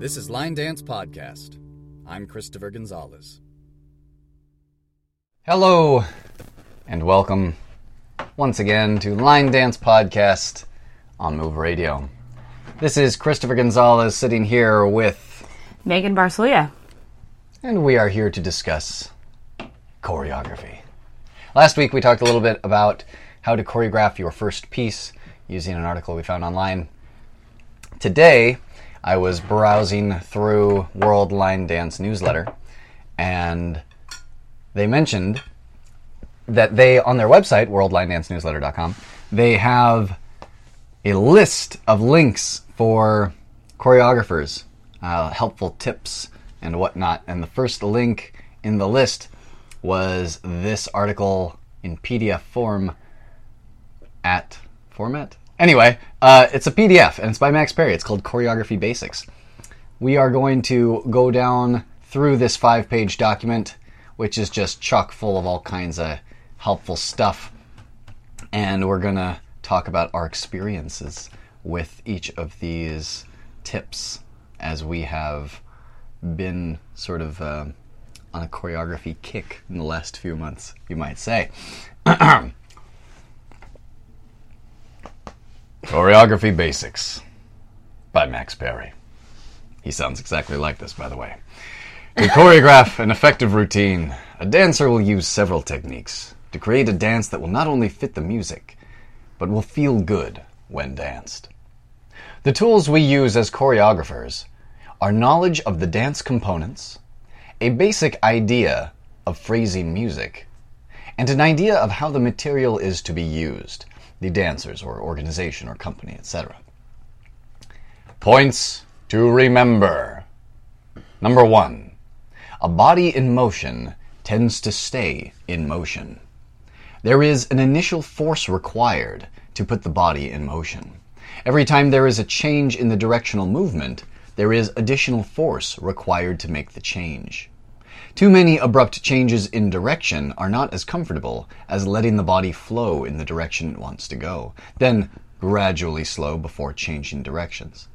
This is Line Dance Podcast. I'm Christopher Gonzalez. Hello, and welcome once again to Line Dance Podcast on Move Radio. This is Christopher Gonzalez sitting here with, Megan Barcelia. and we are here to discuss choreography. Last week we talked a little bit about how to choreograph your first piece using an article we found online. Today, I was browsing through World Line Dance newsletter, and they mentioned that they on their website worldlinedancenewsletter.com they have a list of links for choreographers uh, helpful tips and whatnot. And the first link in the list was this article in pdf form at format anyway uh, it's a pdf and it's by max perry it's called choreography basics we are going to go down through this five page document, which is just chock full of all kinds of helpful stuff. And we're going to talk about our experiences with each of these tips as we have been sort of uh, on a choreography kick in the last few months, you might say. Choreography Basics by Max Perry. He sounds exactly like this, by the way. To choreograph an effective routine, a dancer will use several techniques to create a dance that will not only fit the music, but will feel good when danced. The tools we use as choreographers are knowledge of the dance components, a basic idea of phrasing music, and an idea of how the material is to be used, the dancers or organization or company, etc. Points to remember. Number one, a body in motion tends to stay in motion. There is an initial force required to put the body in motion. Every time there is a change in the directional movement, there is additional force required to make the change. Too many abrupt changes in direction are not as comfortable as letting the body flow in the direction it wants to go, then gradually slow before changing directions.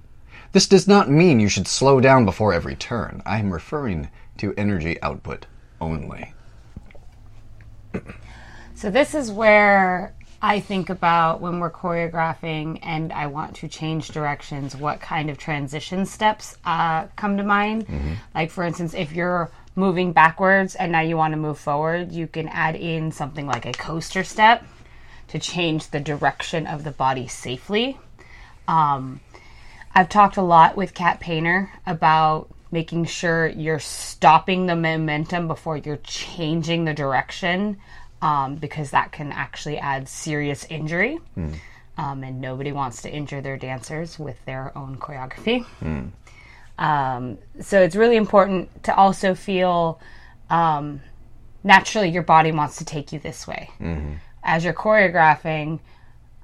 This does not mean you should slow down before every turn. I am referring to energy output only. So, this is where I think about when we're choreographing and I want to change directions, what kind of transition steps uh, come to mind. Like, for instance, if you're moving backwards and now you want to move forward, you can add in something like a coaster step to change the direction of the body safely. Um, I've talked a lot with Kat Painter about making sure you're stopping the momentum before you're changing the direction um, because that can actually add serious injury. Um, and nobody wants to injure their dancers with their own choreography. Um, so it's really important to also feel um, naturally your body wants to take you this way. As you're choreographing,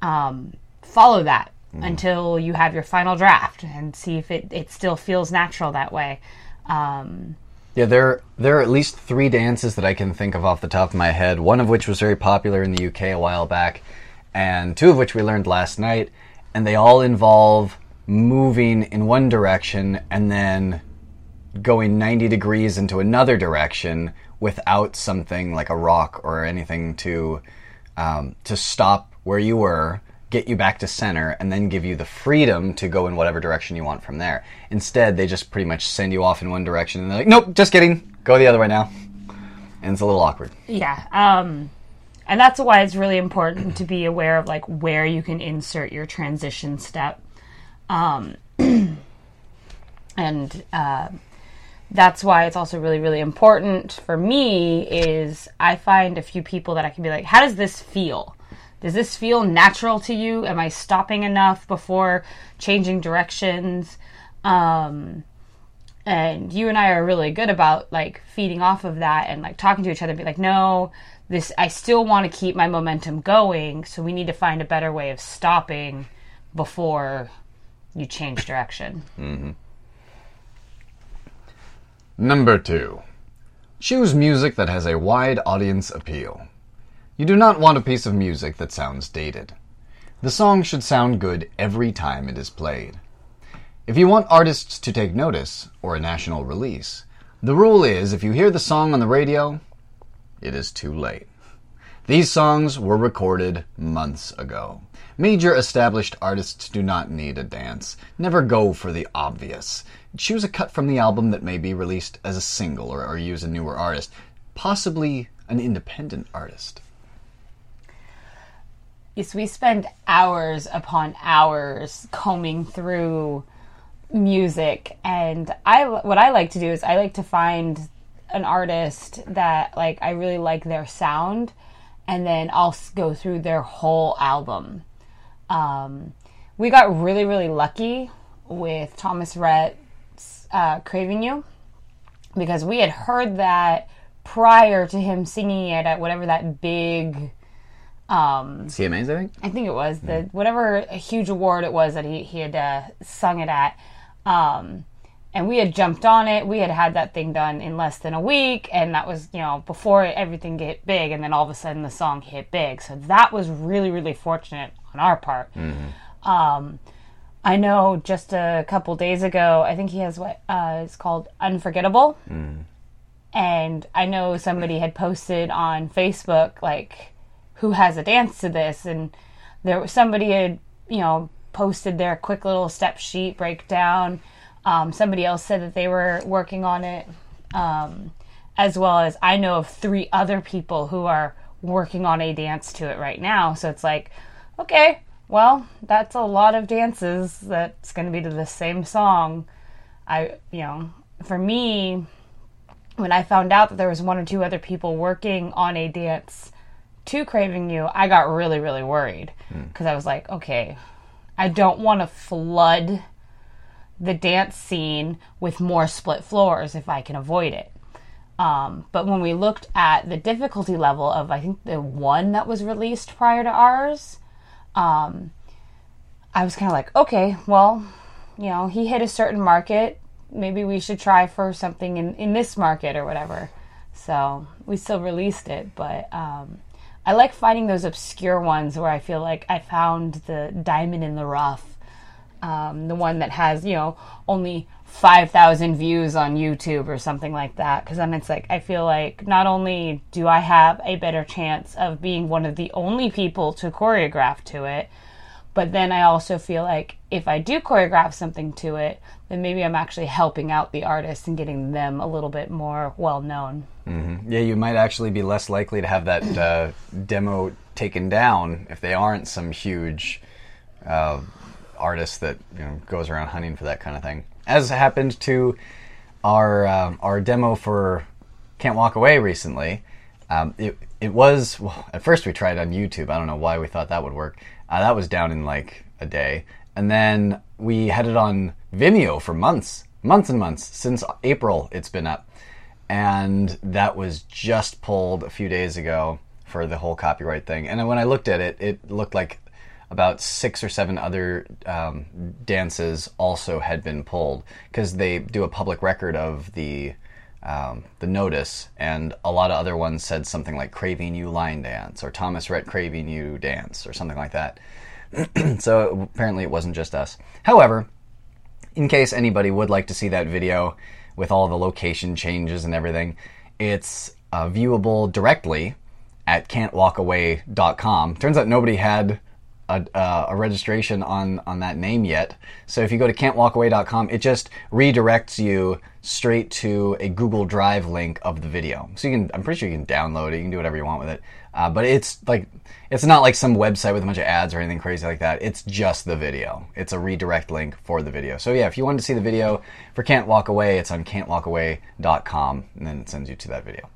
um, follow that until you have your final draft and see if it, it still feels natural that way. Um, Yeah, there there are at least three dances that I can think of off the top of my head. One of which was very popular in the UK a while back, and two of which we learned last night, and they all involve moving in one direction and then going 90 degrees into another direction without something like a rock or anything to um, to stop where you were, get you back to center, and then give you the freedom to go in whatever direction you want from there. Instead, they just pretty much send you off in one direction, and they're like, "Nope, just kidding, go the other way now," and it's a little awkward. yeah. Um, and that's why it's really important to be aware of like where you can insert your transition step. Um, and uh, that's why it's also really really important for me is i find a few people that i can be like how does this feel? Does this feel natural to you? Am i stopping enough before changing directions? Um, and you and i are really good about like feeding off of that and like talking to each other be like no this i still want to keep my momentum going so we need to find a better way of stopping before you change direction mm-hmm. Number two, choose music that has a wide audience appeal. You do not want a piece of music that sounds dated. The song should sound good every time it is played. If you want artists to take notice, or a national release, the rule is if you hear the song on the radio, it is too late. These songs were recorded months ago. Major established artists do not need a dance. Never go for the obvious. Choose a cut from the album that may be released as a single or, or use a newer artist, possibly an independent artist. Yes, we spend hours upon hours combing through music, and I what I like to do is I like to find an artist that like I really like their sound, and then I'll go through their whole album. Um, we got really really lucky with Thomas Rhett's uh, "Craving You" because we had heard that prior to him singing it at whatever that big um, CMAs, I think. I think it was the whatever huge award it was that he he had uh, sung it at. Um, and we had jumped on it. We had had that thing done in less than a week, and that was you know before everything hit big, and then all of a sudden the song hit big. So that was really really fortunate on our part. Um, I know just a couple days ago, I think he has what uh, it's called Unforgettable, and I know somebody had posted on Facebook like who has a dance to this, and there was somebody had you know posted their quick little step sheet breakdown. Um, somebody else said that they were working on it, um, as well as I know of three other people who are working on a dance to it right now. So it's like, okay, well, that's a lot of dances that's going to be to the same song. I, you know, for me, when I found out that there was one or two other people working on a dance to Craving You, I got really, really worried because I was like, okay, I don't want to flood the dance scene with more split floors if I can avoid it. Um, but when we looked at the difficulty level of, I think the one that was released prior to ours, um, I was kind of like, okay, well, you know, he hit a certain market. Maybe we should try for something in, in this market or whatever. So we still released it, but um, I like finding those obscure ones where I feel like I found the diamond in the rough. Um, the one that has, you know, only 5,000 views on YouTube or something like that. Because then it's like, I feel like not only do I have a better chance of being one of the only people to choreograph to it, but then I also feel like if I do choreograph something to it, then maybe I'm actually helping out the artist and getting them a little bit more well known. Yeah, you might actually be less likely to have that uh, demo taken down if they aren't some huge uh, artist that you know goes around hunting for that kind of thing. As happened to our uh, our demo for Can't Walk Away recently. Um, it it was well, at first we tried on YouTube. I don't know why we thought that would work. Uh, that was down in like a day, and then we had it on Vimeo for months, months and months since April. It's been up, and that was just pulled a few days ago for the whole copyright thing. And when I looked at it, it looked like about six or seven other um, dances also had been pulled because they do a public record of the um, the notice, and a lot of other ones said something like "Craving You Line Dance" or "Thomas Rhett Craving You Dance" or something like that. so apparently, it wasn't just us. However, in case anybody would like to see that video with all the location changes and everything, it's uh, viewable directly at can'twalkaway.com. Turns out nobody had a, uh, a registration on, on that name yet. So if you go to can'twalkaway.com, it just redirects you straight to a Google Drive link of the video. So you can, I'm pretty sure you can download it. You can do whatever you want with it. Uh, but it's like, it's not like some website with a bunch of ads or anything crazy like that. It's just the video. It's a redirect link for the video. So yeah, if you wanted to see the video for Can't Walk Away, it's on can'twalkaway.com and then it sends you to that video.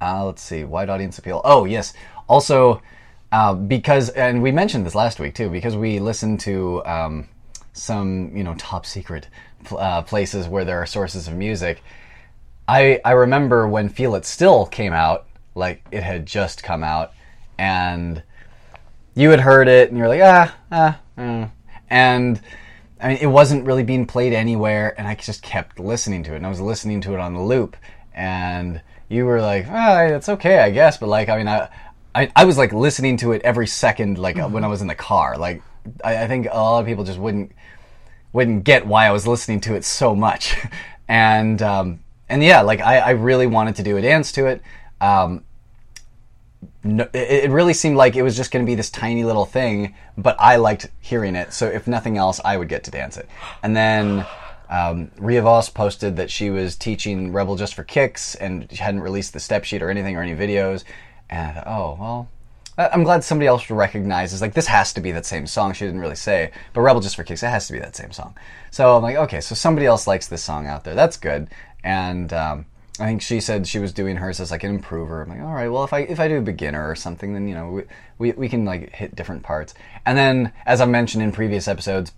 Uh, let's see, wide audience appeal. Oh yes, also uh, because and we mentioned this last week too because we listened to um, some you know top secret uh, places where there are sources of music. I I remember when Feel It Still came out, like it had just come out, and you had heard it and you're like ah ah, mm. and I mean it wasn't really being played anywhere, and I just kept listening to it, and I was listening to it on the loop, and you were like ah it's okay I guess, but like I mean I. I, I was like listening to it every second, like when I was in the car. Like I, I think a lot of people just wouldn't wouldn't get why I was listening to it so much. and um, and yeah, like I, I really wanted to do a dance to it. Um, no, it, it really seemed like it was just going to be this tiny little thing, but I liked hearing it. So if nothing else, I would get to dance it. And then um, Ria Vos posted that she was teaching Rebel just for kicks and she hadn't released the step sheet or anything or any videos. And oh well, I'm glad somebody else recognizes like this has to be that same song. She didn't really say, but Rebel just for kicks, it has to be that same song. So I'm like, okay, so somebody else likes this song out there. That's good. And um, I think she said she was doing hers as like an improver. I'm like, all right, well, if I if I do a beginner or something, then you know we, we, we can like hit different parts. And then, as I mentioned in previous episodes,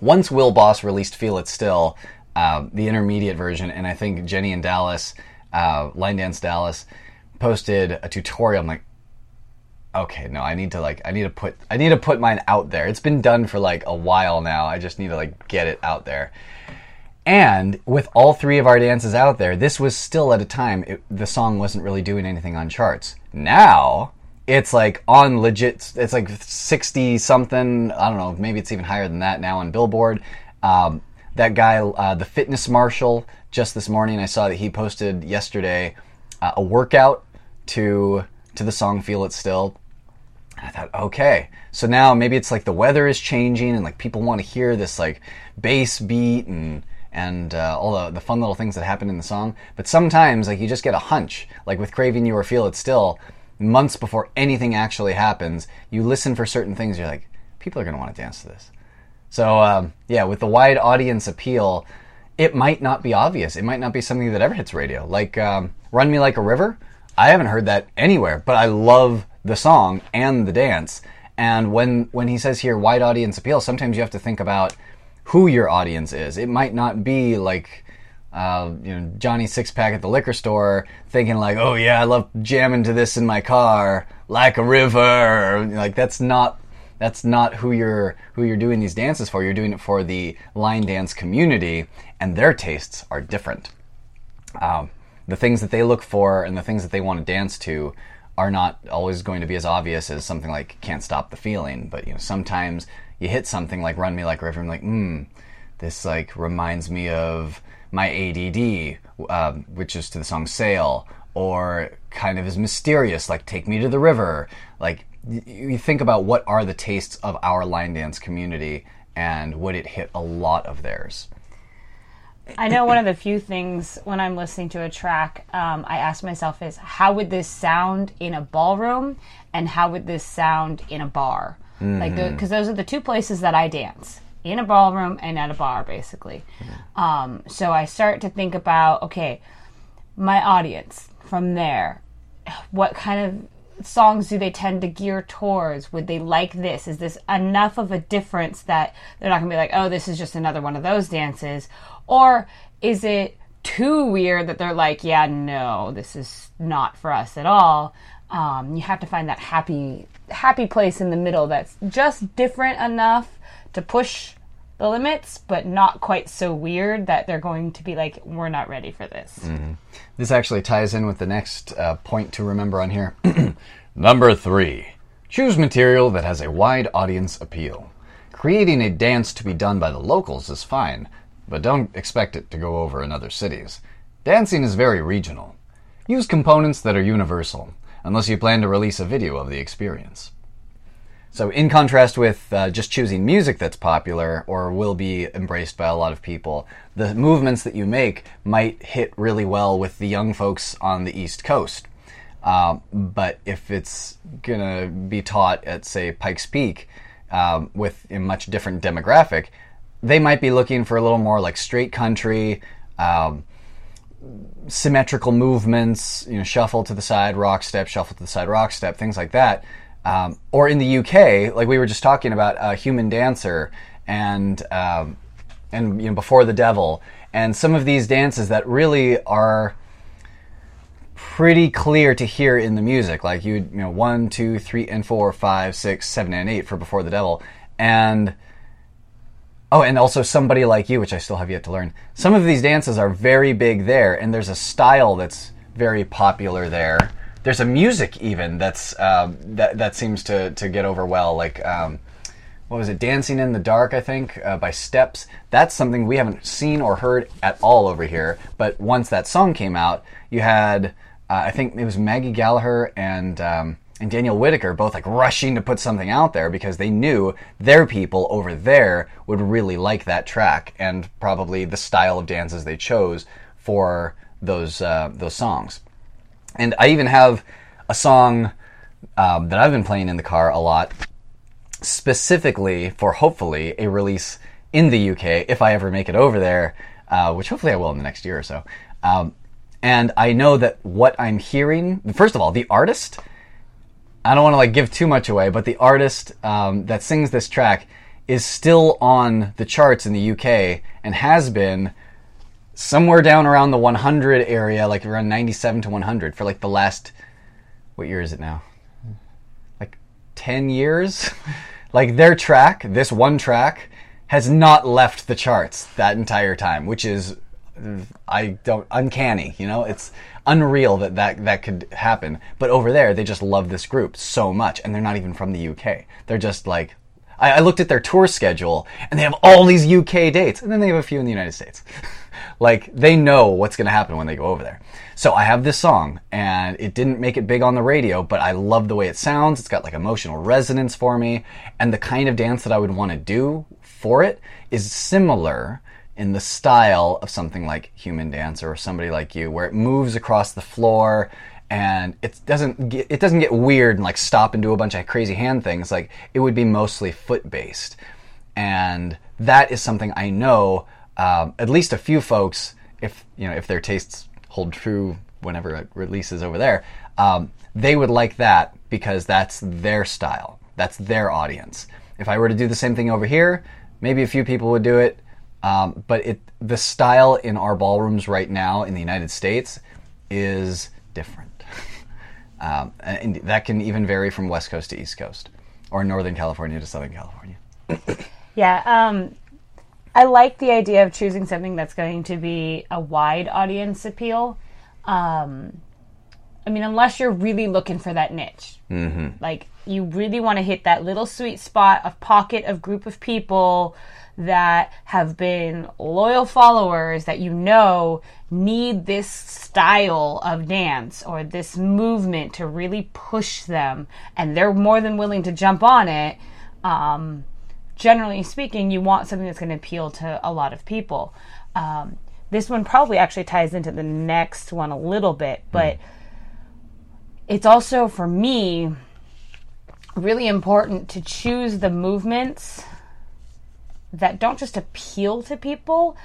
once Will Boss released "Feel It Still," uh, the intermediate version, and I think Jenny and Dallas, uh, Line Dance Dallas, posted a tutorial. I'm like, okay, no, I need to like I need to put I need to put mine out there. It's been done for like a while now. I just need to like get it out there. And with all three of our dances out there, this was still at a time it, the song wasn't really doing anything on charts. Now it's like on legit. It's like sixty something. I don't know. Maybe it's even higher than that now on Billboard. Um, that guy, uh, the fitness marshal, just this morning I saw that he posted yesterday uh, a workout to to the song "Feel It Still." I thought, okay, so now maybe it's like the weather is changing and like people want to hear this like bass beat and and uh, all the, the fun little things that happen in the song. But sometimes like you just get a hunch, like with "Craving You" or "Feel It Still." Months before anything actually happens, you listen for certain things. You're like, people are going to want to dance to this. So um, yeah, with the wide audience appeal, it might not be obvious. It might not be something that ever hits radio. Like um, "Run Me Like a River." I haven't heard that anywhere, but I love the song and the dance. And when when he says here wide audience appeal, sometimes you have to think about who your audience is. It might not be like uh, you know Johnny Sixpack at the liquor store thinking like, oh yeah, I love jamming to this in my car like a river. Like that's not that's not who you're who you're doing these dances for. You're doing it for the line dance community, and their tastes are different. Um, the things that they look for and the things that they want to dance to are not always going to be as obvious as something like "Can't Stop the Feeling." But you know, sometimes you hit something like "Run Me Like a River" and like, hmm, this like reminds me of my ADD, um, which is to the song "Sail," or kind of is mysterious, like "Take Me to the River." Like y- you think about what are the tastes of our line dance community, and would it hit a lot of theirs? I know one of the few things when I'm listening to a track, um, I ask myself is how would this sound in a ballroom, and how would this sound in a bar? Like, because those are the two places that I dance in a ballroom and at a bar, basically. Um, so I start to think about okay, my audience from there. What kind of songs do they tend to gear towards? Would they like this? Is this enough of a difference that they're not going to be like, oh, this is just another one of those dances? Or is it too weird that they're like, yeah, no, this is not for us at all? Um, you have to find that happy, happy place in the middle that's just different enough to push the limits, but not quite so weird that they're going to be like, we're not ready for this. This actually ties in with the next uh, point to remember on here. Number three choose material that has a wide audience appeal. Creating a dance to be done by the locals is fine, but don't expect it to go over in other cities. Dancing is very regional. Use components that are universal, unless you plan to release a video of the experience. So, in contrast with uh, just choosing music that's popular or will be embraced by a lot of people, the movements that you make might hit really well with the young folks on the East Coast. Um, but if it's gonna be taught at, say, Pikes Peak um, with a much different demographic, they might be looking for a little more like straight country, um, symmetrical movements, you know, shuffle to the side, rock step, shuffle to the side, rock step, things like that. Um, or in the UK, like we were just talking about, uh, Human Dancer and um, and you know Before the Devil, and some of these dances that really are pretty clear to hear in the music. Like you, you know, one, two, three, and four, five, six, seven, and eight for Before the Devil, and Oh, and also somebody like you, which I still have yet to learn. Some of these dances are very big there, and there's a style that's very popular there. There's a music even that's um, that that seems to to get over well. Like um, what was it, Dancing in the Dark, I think, uh, by Steps. That's something we haven't seen or heard at all over here. But once that song came out, you had, uh, I think it was Maggie Gallagher and. Um, and Daniel Whittaker both like rushing to put something out there because they knew their people over there would really like that track and probably the style of dances they chose for those uh, those songs. And I even have a song um, that I've been playing in the car a lot, specifically for hopefully a release in the UK if I ever make it over there, uh, which hopefully I will in the next year or so. Um, and I know that what I'm hearing, first of all, the artist I don't want to like give too much away, but the artist um, that sings this track is still on the charts in the UK and has been somewhere down around the 100 area, like around 97 to 100 for like the last what year is it now? Like 10 years. like their track, this one track has not left the charts that entire time, which is I don't uncanny, you know? It's unreal that, that that could happen. But over there, they just love this group so much, and they're not even from the UK. They're just like, I, I looked at their tour schedule, and they have all these UK dates, and then they have a few in the United States. like they know what's going to happen when they go over there. So I have this song, and it didn't make it big on the radio, but I love the way it sounds. It's got like emotional resonance for me, and the kind of dance that I would want to do for it is similar in the style of something like Human Dancer or somebody like you, where it moves across the floor and it doesn't get, it doesn't get weird and like stop and do a bunch of crazy hand things. Like it would be mostly foot based, and that is something I know um, at least a few folks, if you know if their tastes hold true whenever it releases over there, um, they would like that because that's their style, that's their audience. If I were to do the same thing over here, maybe a few people would do it um, but it the style in our ballrooms right now in the United States is different. um, and that can even vary from West Coast to East Coast or Northern California to Southern California. yeah. Um, I like the idea of choosing something that's going to be a wide audience appeal. Um, I mean, unless you're really looking for that niche. Mm-hmm. Like, you really want to hit that little sweet spot of pocket of group of people that have been loyal followers that you know need this style of dance or this movement to really push them and they're more than willing to jump on it um, generally speaking you want something that's going to appeal to a lot of people um, this one probably actually ties into the next one a little bit but mm. it's also for me really important to choose the movements that don't just appeal to people,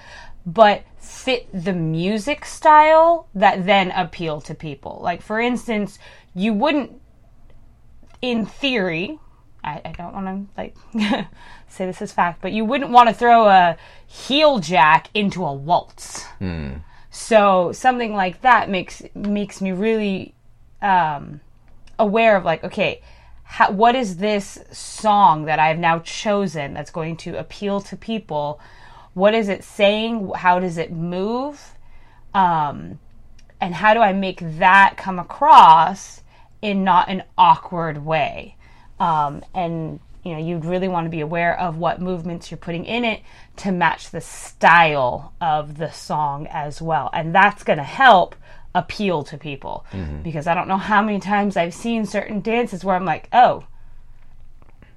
but fit the music style that then appeal to people. Like, for instance, you wouldn't, in theory, I, I don't want to like say this as fact, but you wouldn't want to throw a heel jack into a waltz. Hmm. So something like that makes makes me really um, aware of like, okay, how, what is this song that I've now chosen that's going to appeal to people? What is it saying? How does it move? Um, and how do I make that come across in not an awkward way? Um, and you know, you'd really want to be aware of what movements you're putting in it to match the style of the song as well. And that's going to help appeal to people mm-hmm. because I don't know how many times I've seen certain dances where I'm like, oh,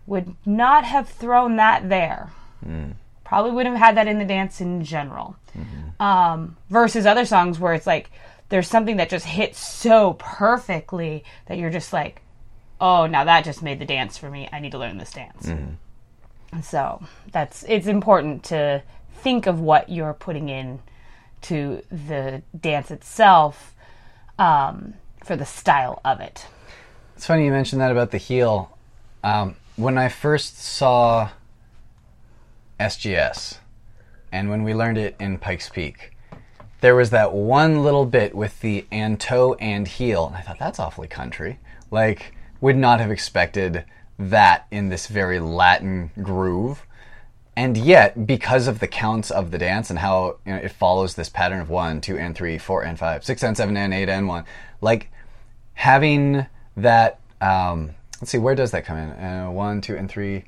would not have thrown that there. Mm. Probably wouldn't have had that in the dance in general. Mm-hmm. Um, versus other songs where it's like there's something that just hits so perfectly that you're just like, oh, now that just made the dance for me. I need to learn this dance. Mm-hmm. So that's it's important to think of what you're putting in to the dance itself um, for the style of it. It's funny you mentioned that about the heel. Um, when I first saw SGS, and when we learned it in Pikes Peak, there was that one little bit with the and toe and heel, and I thought that's awfully country. Like, would not have expected that in this very Latin groove. And yet, because of the counts of the dance and how you know, it follows this pattern of one, two, and three, four, and five, six, and seven, and eight, and one, like having that. Um, let's see, where does that come in? Uh, one, two, and three,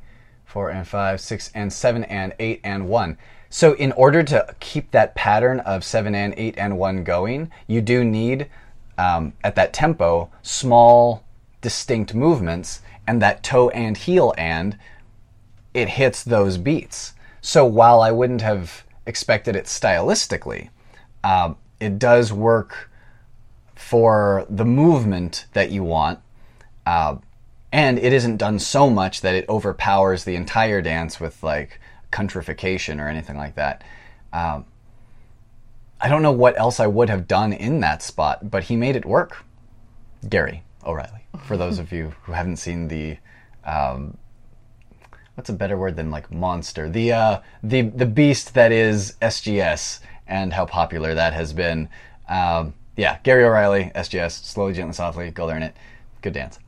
four and five, six and seven and eight and one. So in order to keep that pattern of seven and eight and one going, you do need um, at that tempo small, distinct movements, and that toe and heel and it hits those beats. So while I wouldn't have expected it stylistically, uh, it does work for the movement that you want. Uh, and it isn't done so much that it overpowers the entire dance with like countrification or anything like that. Um, I don't know what else I would have done in that spot, but he made it work. Gary O'Reilly, for those of you who haven't seen the, um, what's a better word than like monster? The uh, the the beast that is SGS and how popular that has been. Um, yeah, Gary O'Reilly, SGS, slowly, gently, softly, go learn it. Good dance.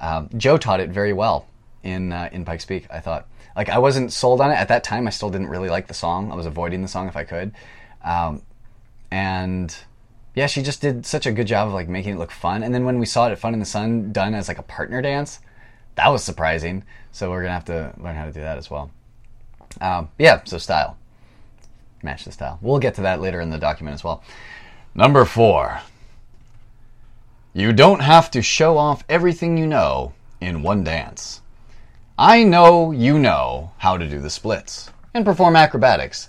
Um, Joe taught it very well in uh, in Pikes Peak. I thought like I wasn't sold on it at that time. I still didn't really like the song. I was avoiding the song if I could, um, and yeah, she just did such a good job of like making it look fun. And then when we saw it at Fun in the Sun done as like a partner dance, that was surprising. So we're gonna have to learn how to do that as well. Um, yeah, so style, match the style. We'll get to that later in the document as well. Number four. You don't have to show off everything you know in one dance. I know you know how to do the splits and perform acrobatics,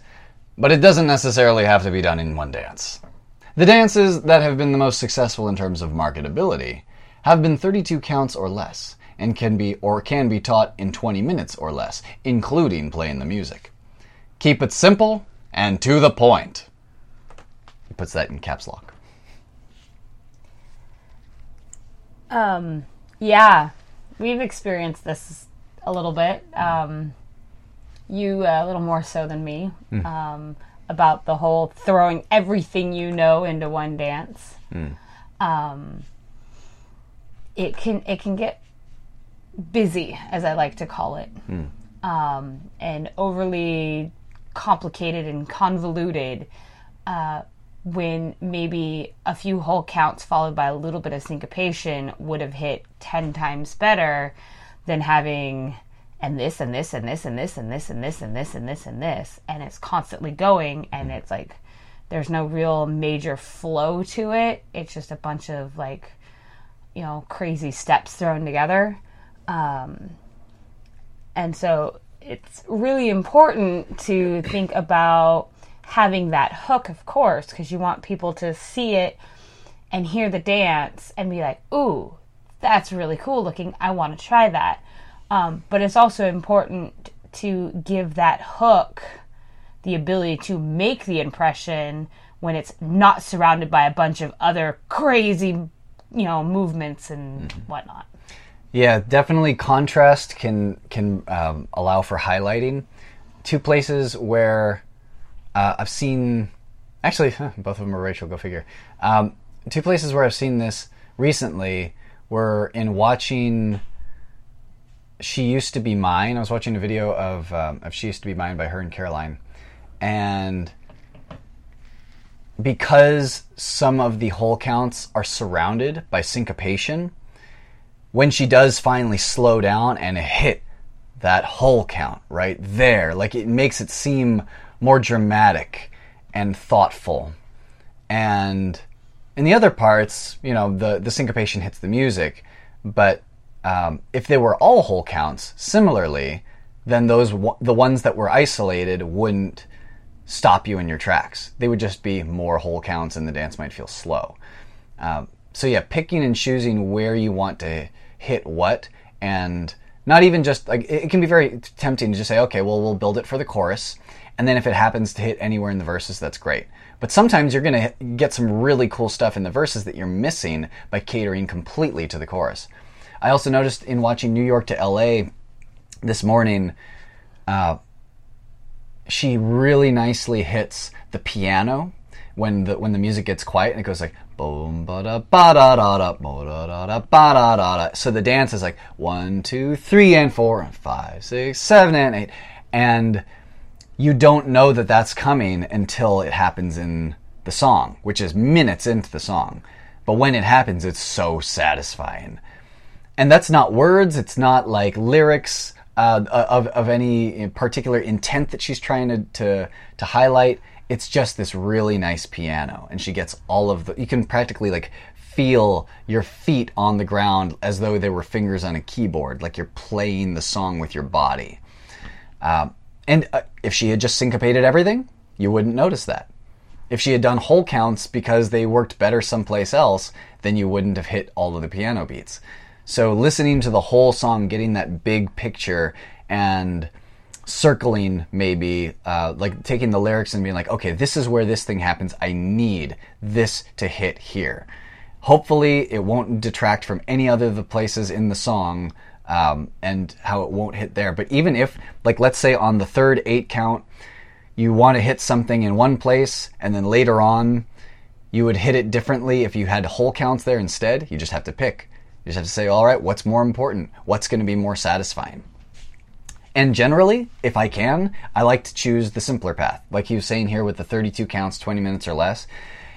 but it doesn't necessarily have to be done in one dance. The dances that have been the most successful in terms of marketability have been 32 counts or less and can be or can be taught in 20 minutes or less, including playing the music. Keep it simple and to the point. He puts that in caps lock. Um, yeah, we've experienced this a little bit. Um, you uh, a little more so than me um, about the whole throwing everything you know into one dance. Um, it can it can get busy, as I like to call it, um, and overly complicated and convoluted. Uh, when maybe a few whole counts followed by a little bit of syncopation would have hit 10 times better than having and this and this and this and this and this and this and this and this and this and it's constantly going and it's like there's no real major flow to it. It's just a bunch of like you know crazy steps thrown together um, and so it's really important to think about having that hook, of course, because you want people to see it and hear the dance and be like, ooh, that's really cool looking. I want to try that. Um, but it's also important to give that hook the ability to make the impression when it's not surrounded by a bunch of other crazy, you know, movements and whatnot. Yeah, definitely contrast can can um, allow for highlighting. Two places where uh, I've seen, actually, both of them are Rachel. Go figure. Um, two places where I've seen this recently were in watching. She used to be mine. I was watching a video of um, of She Used to Be Mine by her and Caroline, and because some of the whole counts are surrounded by syncopation, when she does finally slow down and hit that whole count right there, like it makes it seem more dramatic and thoughtful. And in the other parts, you know, the, the syncopation hits the music, but um, if they were all whole counts, similarly, then those the ones that were isolated wouldn't stop you in your tracks. They would just be more whole counts, and the dance might feel slow. Um, so yeah, picking and choosing where you want to hit what, and not even just like it, can be very tempting to just say, okay, well we'll build it for the chorus, and then if it happens to hit anywhere in the verses, that's great. But sometimes you're going to get some really cool stuff in the verses that you're missing by catering completely to the chorus. I also noticed in watching New York to LA this morning, uh, she really nicely hits the piano when the when the music gets quiet and it goes like boom ba da ba da da da ba da da da ba da da da. So the dance is like one, two, three, and four, and five, six, seven, and eight, and you don't know that that's coming until it happens in the song, which is minutes into the song. But when it happens, it's so satisfying. And that's not words, it's not like lyrics. uh, of, of any particular intent that she's trying to, to, to highlight. It's just this really nice piano, and she gets all of the. You can practically like feel your feet on the ground as though they were fingers on a keyboard, like you're playing the song with your body. Um, and uh, if she had just syncopated everything, you wouldn't notice that. If she had done whole counts because they worked better someplace else, then you wouldn't have hit all of the piano beats. So listening to the whole song, getting that big picture, and circling maybe uh, like taking the lyrics and being like, okay, this is where this thing happens. I need this to hit here. Hopefully, it won't detract from any other of the places in the song um, and how it won't hit there. But even if, like, let's say on the third eight count, you want to hit something in one place and then later on you would hit it differently if you had whole counts there instead, you just have to pick. You just have to say, all right, what's more important? What's going to be more satisfying? And generally, if I can, I like to choose the simpler path. Like he was saying here with the 32 counts, 20 minutes or less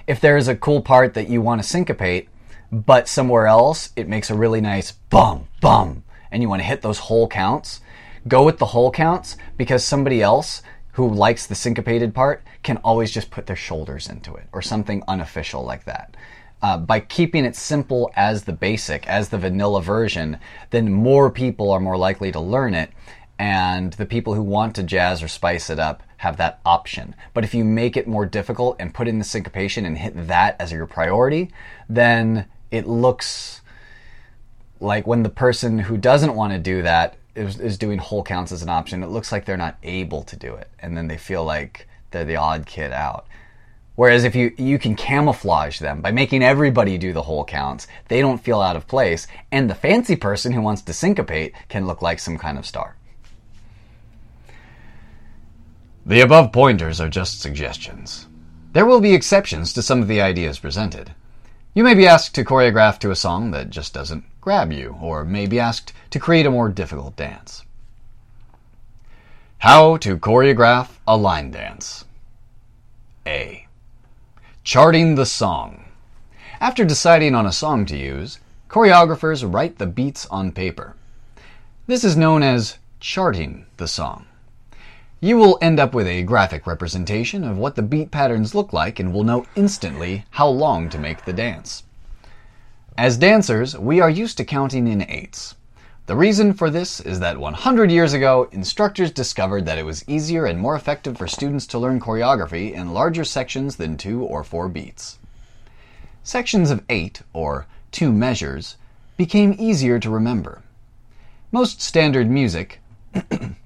if there is a cool part that you want to syncopate, but somewhere else it makes a really nice bum, bum, and you want to hit those whole counts, go with the whole counts because somebody else who likes the syncopated part can always just put their shoulders into it or something unofficial like that. Uh, by keeping it simple as the basic, as the vanilla version, then more people are more likely to learn it and the people who want to jazz or spice it up have that option. But if you make it more difficult and put in the syncopation and hit that as your priority, then it looks like when the person who doesn't want to do that is, is doing whole counts as an option, it looks like they're not able to do it. And then they feel like they're the odd kid out. Whereas if you you can camouflage them by making everybody do the whole counts, they don't feel out of place, and the fancy person who wants to syncopate can look like some kind of star. The above pointers are just suggestions. There will be exceptions to some of the ideas presented. You may be asked to choreograph to a song that just doesn't grab you, or may be asked to create a more difficult dance. How to choreograph a line dance. A. Charting the song. After deciding on a song to use, choreographers write the beats on paper. This is known as charting the song. You will end up with a graphic representation of what the beat patterns look like and will know instantly how long to make the dance. As dancers, we are used to counting in eights. The reason for this is that 100 years ago, instructors discovered that it was easier and more effective for students to learn choreography in larger sections than two or four beats. Sections of eight, or two measures, became easier to remember. Most standard music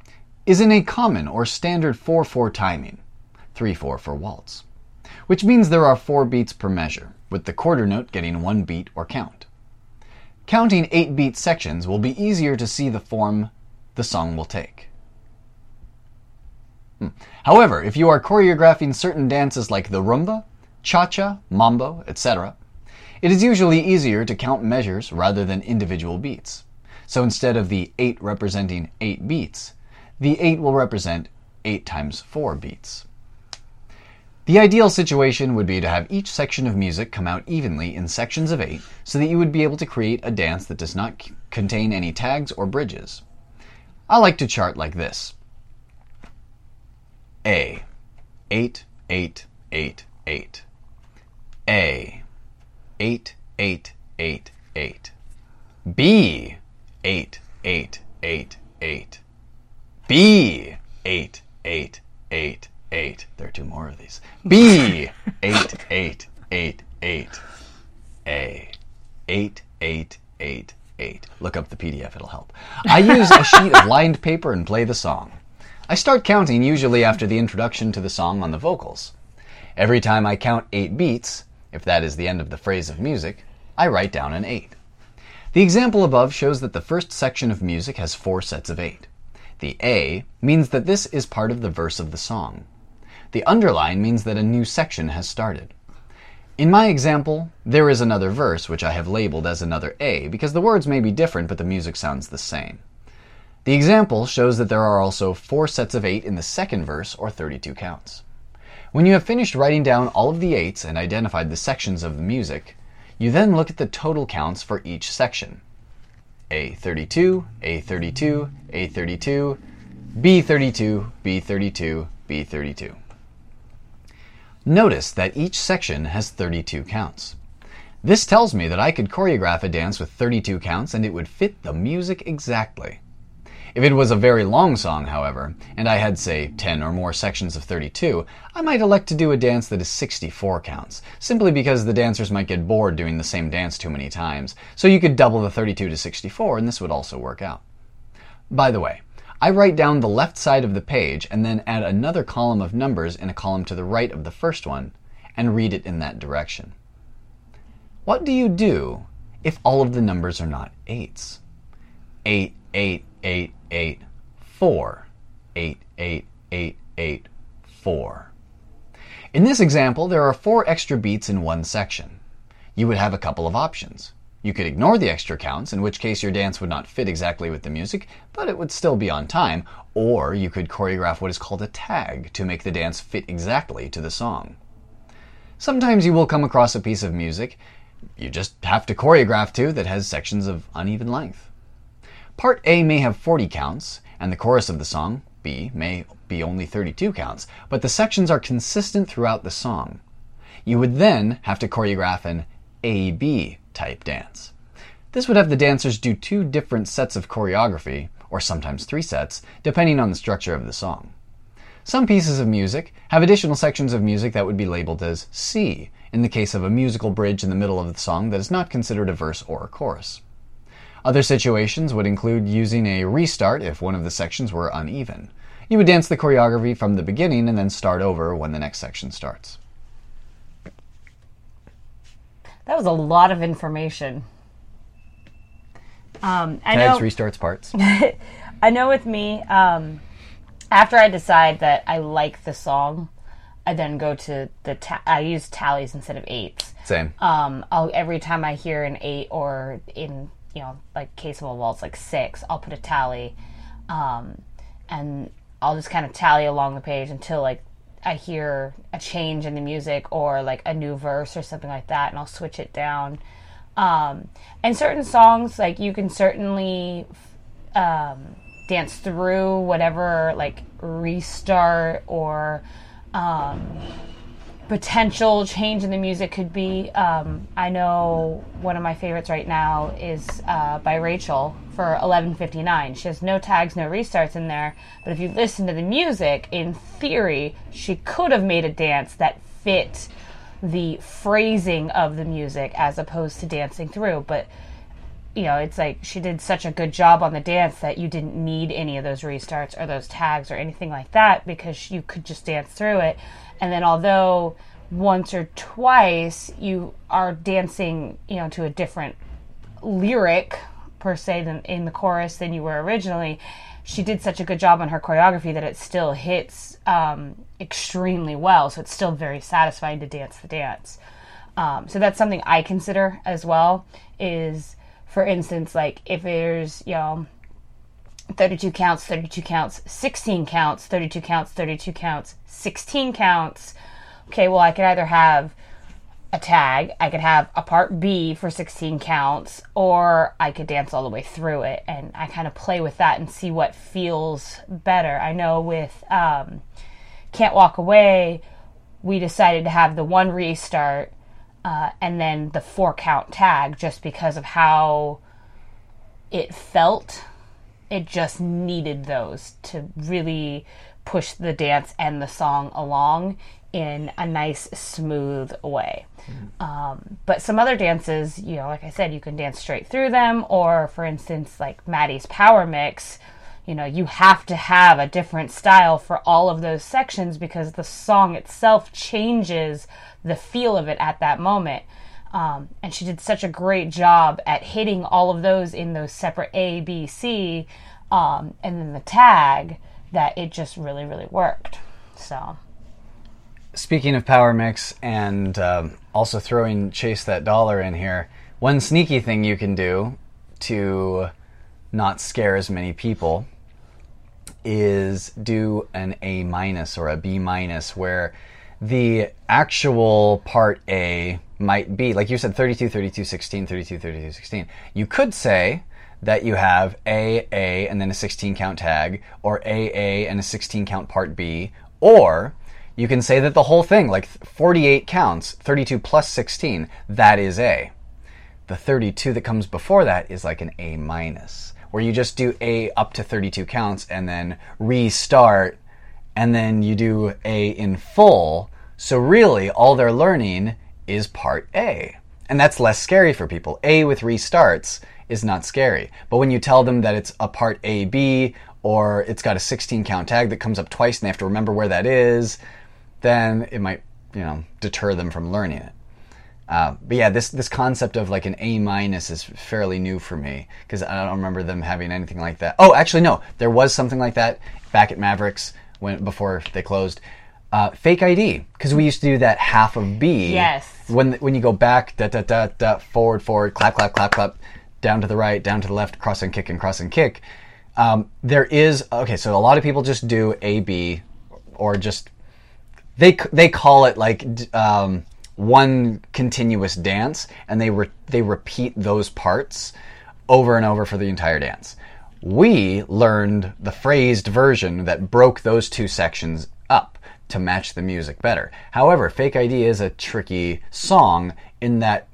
is in a common or standard 4-4 timing, 3-4 for waltz, which means there are four beats per measure, with the quarter note getting one beat or count. Counting 8-beat sections will be easier to see the form the song will take. Hmm. However, if you are choreographing certain dances like the rumba, cha-cha, mambo, etc., it is usually easier to count measures rather than individual beats. So instead of the 8 representing 8 beats, the 8 will represent 8 times 4 beats. The ideal situation would be to have each section of music come out evenly in sections of 8 so that you would be able to create a dance that does not contain any tags or bridges. I like to chart like this A 8 8 8 8 A 8 8 8 8 B 8 8 8 8 B eight eight eight eight. There are two more of these. B eight eight eight eight. A eight eight eight eight. Look up the PDF; it'll help. I use a sheet of lined paper and play the song. I start counting usually after the introduction to the song on the vocals. Every time I count eight beats, if that is the end of the phrase of music, I write down an eight. The example above shows that the first section of music has four sets of eight. The A means that this is part of the verse of the song. The underline means that a new section has started. In my example, there is another verse which I have labeled as another A because the words may be different but the music sounds the same. The example shows that there are also four sets of eight in the second verse or 32 counts. When you have finished writing down all of the eights and identified the sections of the music, you then look at the total counts for each section. A32, A32, A32, B32, B32, B32. Notice that each section has 32 counts. This tells me that I could choreograph a dance with 32 counts and it would fit the music exactly. If it was a very long song, however, and I had, say, 10 or more sections of 32, I might elect to do a dance that is 64 counts, simply because the dancers might get bored doing the same dance too many times, so you could double the 32 to 64 and this would also work out. By the way, I write down the left side of the page and then add another column of numbers in a column to the right of the first one and read it in that direction. What do you do if all of the numbers are not eights? 8, 8, 8, 8, 4. 8, 8, 8, 8, 4. In this example, there are four extra beats in one section. You would have a couple of options. You could ignore the extra counts, in which case your dance would not fit exactly with the music, but it would still be on time, or you could choreograph what is called a tag to make the dance fit exactly to the song. Sometimes you will come across a piece of music you just have to choreograph to that has sections of uneven length. Part A may have 40 counts, and the chorus of the song, B, may be only 32 counts, but the sections are consistent throughout the song. You would then have to choreograph an AB type dance. This would have the dancers do two different sets of choreography, or sometimes three sets, depending on the structure of the song. Some pieces of music have additional sections of music that would be labeled as C, in the case of a musical bridge in the middle of the song that is not considered a verse or a chorus. Other situations would include using a restart if one of the sections were uneven. You would dance the choreography from the beginning and then start over when the next section starts. That was a lot of information. Um, I Tags, know. restarts, parts. I know with me, um, after I decide that I like the song, I then go to the ta- I use tallies instead of eights. Same. Um, I'll every time I hear an eight or in you know like case of a waltz like six, I'll put a tally, um, and I'll just kind of tally along the page until like I hear a change in the music or like a new verse or something like that, and I'll switch it down. Um, and certain songs, like you can certainly um, dance through whatever like restart or um, potential change in the music could be. Um, I know one of my favorites right now is uh, by Rachel for 1159. She has no tags, no restarts in there, but if you listen to the music, in theory, she could have made a dance that fit the phrasing of the music as opposed to dancing through. But you know, it's like she did such a good job on the dance that you didn't need any of those restarts or those tags or anything like that because you could just dance through it. And then, although once or twice you are dancing, you know, to a different lyric per se than in the chorus than you were originally, she did such a good job on her choreography that it still hits um, extremely well. So it's still very satisfying to dance the dance. Um, so that's something I consider as well. Is for instance, like if there's, you know, 32 counts, 32 counts, 16 counts, 32 counts, 32 counts, 16 counts. Okay, well, I could either have a tag, I could have a part B for 16 counts, or I could dance all the way through it. And I kind of play with that and see what feels better. I know with um, Can't Walk Away, we decided to have the one restart uh, and then the four count tag just because of how it felt. It just needed those to really push the dance and the song along in a nice, smooth way. Um, but some other dances, you know, like I said, you can dance straight through them, or for instance, like Maddie's Power Mix, you know, you have to have a different style for all of those sections because the song itself changes the feel of it at that moment. Um, and she did such a great job at hitting all of those in those separate A, B, C, um, and then the tag that it just really, really worked. So, Speaking of Power Mix and um, also throwing Chase That Dollar in here, one sneaky thing you can do to not scare as many people is do an A minus or a B minus where the actual part A might be, like you said, 32, 32, 16, 32, 32, 16. You could say that you have A, A, and then a 16 count tag, or A, A, and a 16 count part B, or you can say that the whole thing, like 48 counts, 32 plus 16, that is A. The 32 that comes before that is like an A minus, where you just do A up to 32 counts and then restart, and then you do A in full. So really, all they're learning is part A. And that's less scary for people. A with restarts is not scary. But when you tell them that it's a part A, B, or it's got a 16 count tag that comes up twice and they have to remember where that is, then it might, you know, deter them from learning it. Uh, but yeah, this this concept of like an A minus is fairly new for me because I don't remember them having anything like that. Oh, actually, no, there was something like that back at Mavericks when before they closed. Uh, fake ID because we used to do that half of B. Yes. When when you go back, da da da da, forward forward, clap clap clap clap, down to the right, down to the left, cross and kick and cross and kick. Um, there is okay, so a lot of people just do A B, or just they they call it like um, one continuous dance, and they re- they repeat those parts over and over for the entire dance. We learned the phrased version that broke those two sections up to match the music better. However, Fake ID is a tricky song in that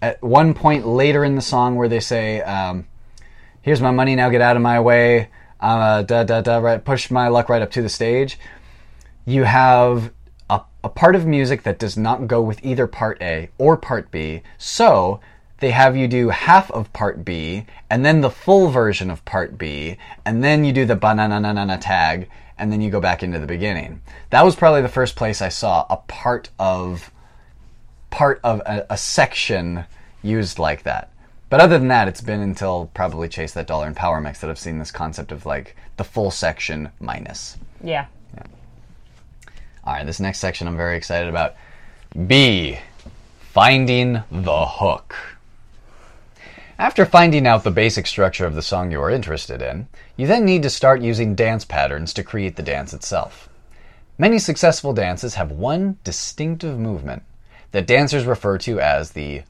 at one point later in the song where they say, um, "Here's my money, now get out of my way," uh, da da da, right, push my luck right up to the stage you have a, a part of music that does not go with either part A or part B. So they have you do half of part B and then the full version of part B, and then you do the banana tag, and then you go back into the beginning. That was probably the first place I saw a part of part of a, a section used like that. But other than that, it's been until probably Chase That Dollar and Power Mix that I've seen this concept of like the full section minus. Yeah. All right, this next section I'm very excited about. B. Finding the hook. After finding out the basic structure of the song you are interested in, you then need to start using dance patterns to create the dance itself. Many successful dances have one distinctive movement that dancers refer to as the.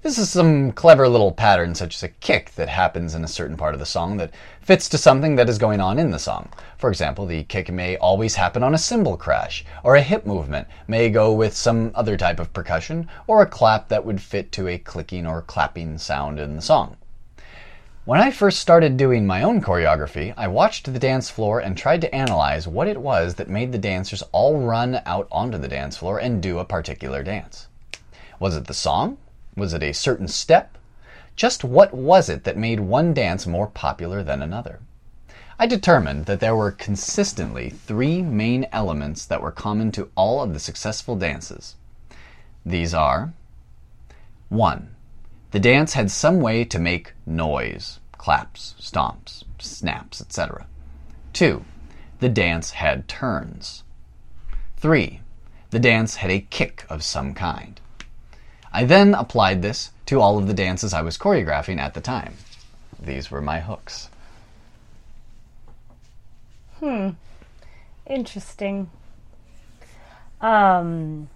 This is some clever little pattern, such as a kick that happens in a certain part of the song that fits to something that is going on in the song. For example, the kick may always happen on a cymbal crash, or a hip movement may go with some other type of percussion, or a clap that would fit to a clicking or clapping sound in the song. When I first started doing my own choreography, I watched the dance floor and tried to analyze what it was that made the dancers all run out onto the dance floor and do a particular dance. Was it the song? Was it a certain step? Just what was it that made one dance more popular than another? I determined that there were consistently three main elements that were common to all of the successful dances. These are 1. The dance had some way to make noise claps, stomps, snaps, etc. 2. The dance had turns. 3. The dance had a kick of some kind. I then applied this to all of the dances I was choreographing at the time. These were my hooks. Hmm. Interesting. Um,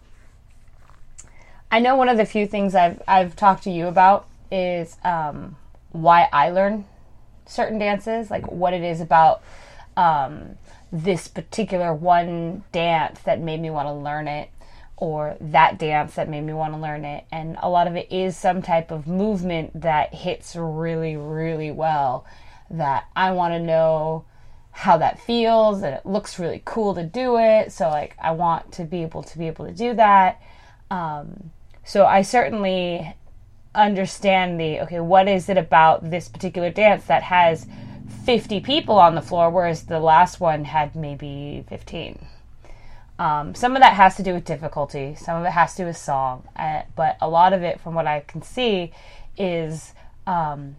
I know one of the few things I've I've talked to you about is um, why I learn certain dances, like what it is about um, this particular one dance that made me want to learn it, or that dance that made me want to learn it. And a lot of it is some type of movement that hits really, really well. That I want to know how that feels and it looks really cool to do it so like i want to be able to be able to do that um, so i certainly understand the okay what is it about this particular dance that has 50 people on the floor whereas the last one had maybe 15 um, some of that has to do with difficulty some of it has to do with song uh, but a lot of it from what i can see is um,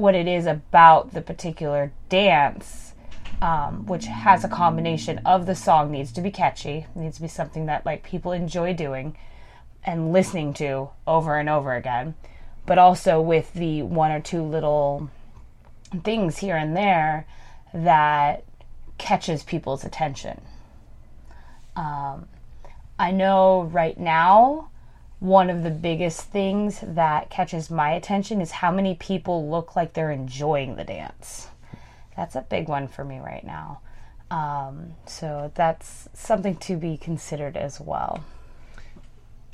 what it is about the particular dance, um, which has a combination of the song needs to be catchy, needs to be something that like people enjoy doing and listening to over and over again, but also with the one or two little things here and there that catches people's attention. Um, I know right now one of the biggest things that catches my attention is how many people look like they're enjoying the dance. That's a big one for me right now. Um, so that's something to be considered as well.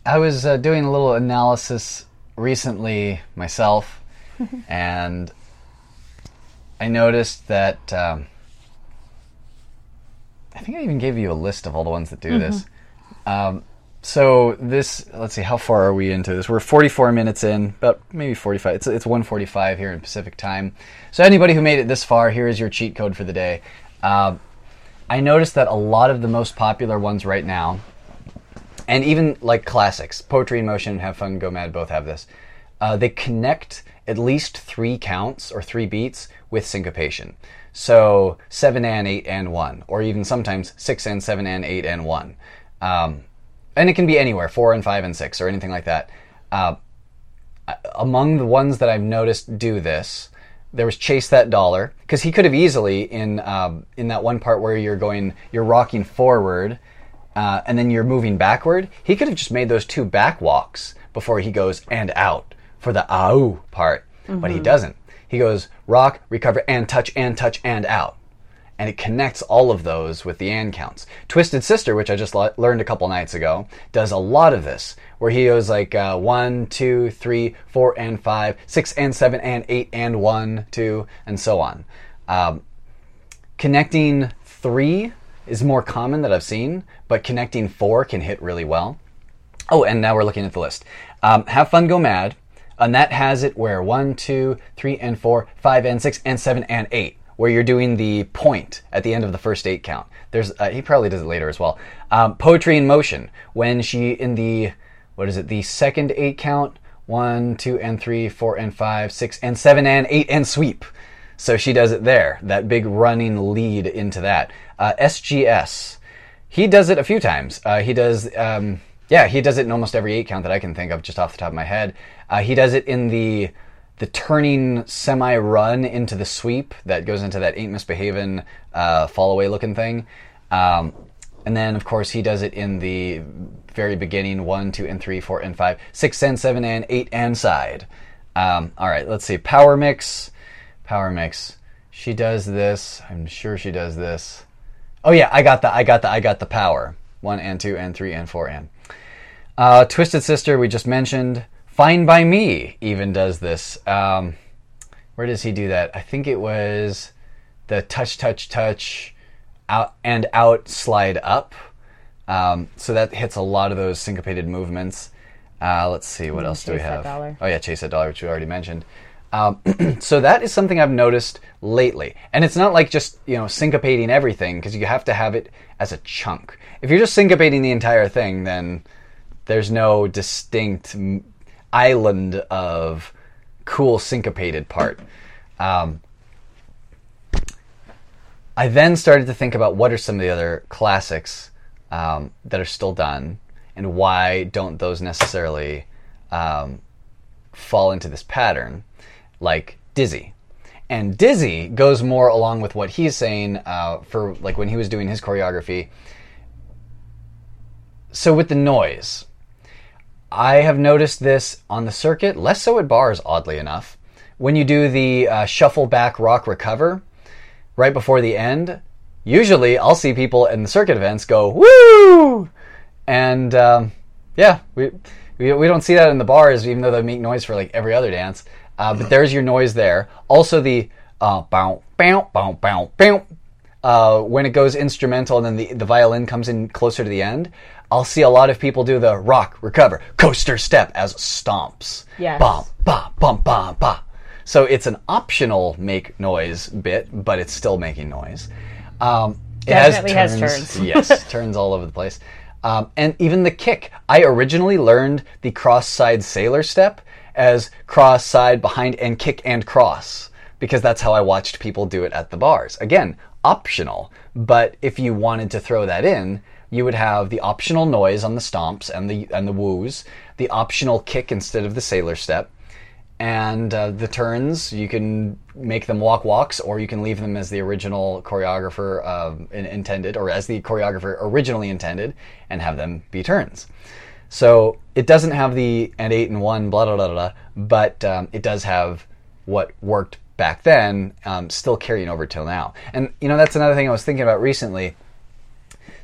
I was uh, doing a little analysis recently myself, and I noticed that um, I think I even gave you a list of all the ones that do this. Um, so this, let's see, how far are we into this? We're 44 minutes in, about maybe 45. It's it's 1:45 here in Pacific time. So anybody who made it this far, here is your cheat code for the day. Um, I noticed that a lot of the most popular ones right now, and even like classics, Poetry in Motion and Have Fun Go Mad both have this. Uh, they connect at least three counts or three beats with syncopation. So seven and eight and one, or even sometimes six and seven and eight and one. Um, and it can be anywhere, four and five and six, or anything like that. Uh, among the ones that I've noticed do this, there was chase that dollar because he could have easily in um, in that one part where you're going, you're rocking forward, uh, and then you're moving backward. He could have just made those two back walks before he goes and out for the au part, but he doesn't. He goes rock, recover, and touch, and touch, and out and it connects all of those with the and counts. Twisted Sister, which I just le- learned a couple nights ago, does a lot of this, where he goes like uh, one, two, three, four, and five, six, and seven, and eight, and one, two, and so on. Um, connecting three is more common that I've seen, but connecting four can hit really well. Oh, and now we're looking at the list. Um, Have Fun Go Mad, and that has it where one, two, three, and four, five, and six, and seven, and eight where you're doing the point at the end of the first eight count. There's uh, he probably does it later as well. Um, poetry in motion when she in the what is it the second eight count one two and three four and five six and seven and eight and sweep. So she does it there. That big running lead into that. Uh, SGS. He does it a few times. Uh, he does. Um, yeah, he does it in almost every eight count that I can think of, just off the top of my head. Uh, he does it in the the turning semi run into the sweep that goes into that ain't misbehaving uh, fall away looking thing. Um, and then, of course, he does it in the very beginning one, two, and three, four, and five, six, and seven, and eight, and side. Um, all right, let's see. Power mix. Power mix. She does this. I'm sure she does this. Oh, yeah, I got the, I got the, I got the power. One, and two, and three, and four, and. Uh, Twisted Sister, we just mentioned. Fine by Me even does this. Um, where does he do that? I think it was the touch, touch, touch, out and out, slide up. Um, so that hits a lot of those syncopated movements. Uh, let's see, what else do we have? Dollar. Oh yeah, chase that dollar, which we already mentioned. Um, so that is something I've noticed lately, and it's not like just you know syncopating everything because you have to have it as a chunk. If you're just syncopating the entire thing, then there's no distinct island of cool syncopated part. Um, I then started to think about what are some of the other classics um, that are still done, and why don't those necessarily um, fall into this pattern, like Dizzy. And Dizzy goes more along with what he's saying uh, for like when he was doing his choreography. So with the noise, I have noticed this on the circuit, less so at bars, oddly enough. When you do the uh, shuffle back rock recover right before the end, usually I'll see people in the circuit events go woo, and um, yeah, we, we we don't see that in the bars, even though they make noise for like every other dance. Uh, but there's your noise there. Also the uh, bow bow bow bow bow uh, when it goes instrumental and then the, the violin comes in closer to the end, I'll see a lot of people do the rock, recover, coaster step as stomps. Yes. Bum, ba, bum, ba, ba. So it's an optional make noise bit, but it's still making noise. Um, it Definitely has turns. yes, turns all over the place. Um, and even the kick. I originally learned the cross side sailor step as cross side behind and kick and cross because that's how I watched people do it at the bars. Again, optional, but if you wanted to throw that in, you would have the optional noise on the stomps and the and the woos, the optional kick instead of the sailor step, and uh, the turns you can make them walk walks or you can leave them as the original choreographer in- intended or as the choreographer originally intended and have them be turns So it doesn't have the and eight and one, blah, blah, blah, blah, but um, it does have what worked back then, um, still carrying over till now. And, you know, that's another thing I was thinking about recently.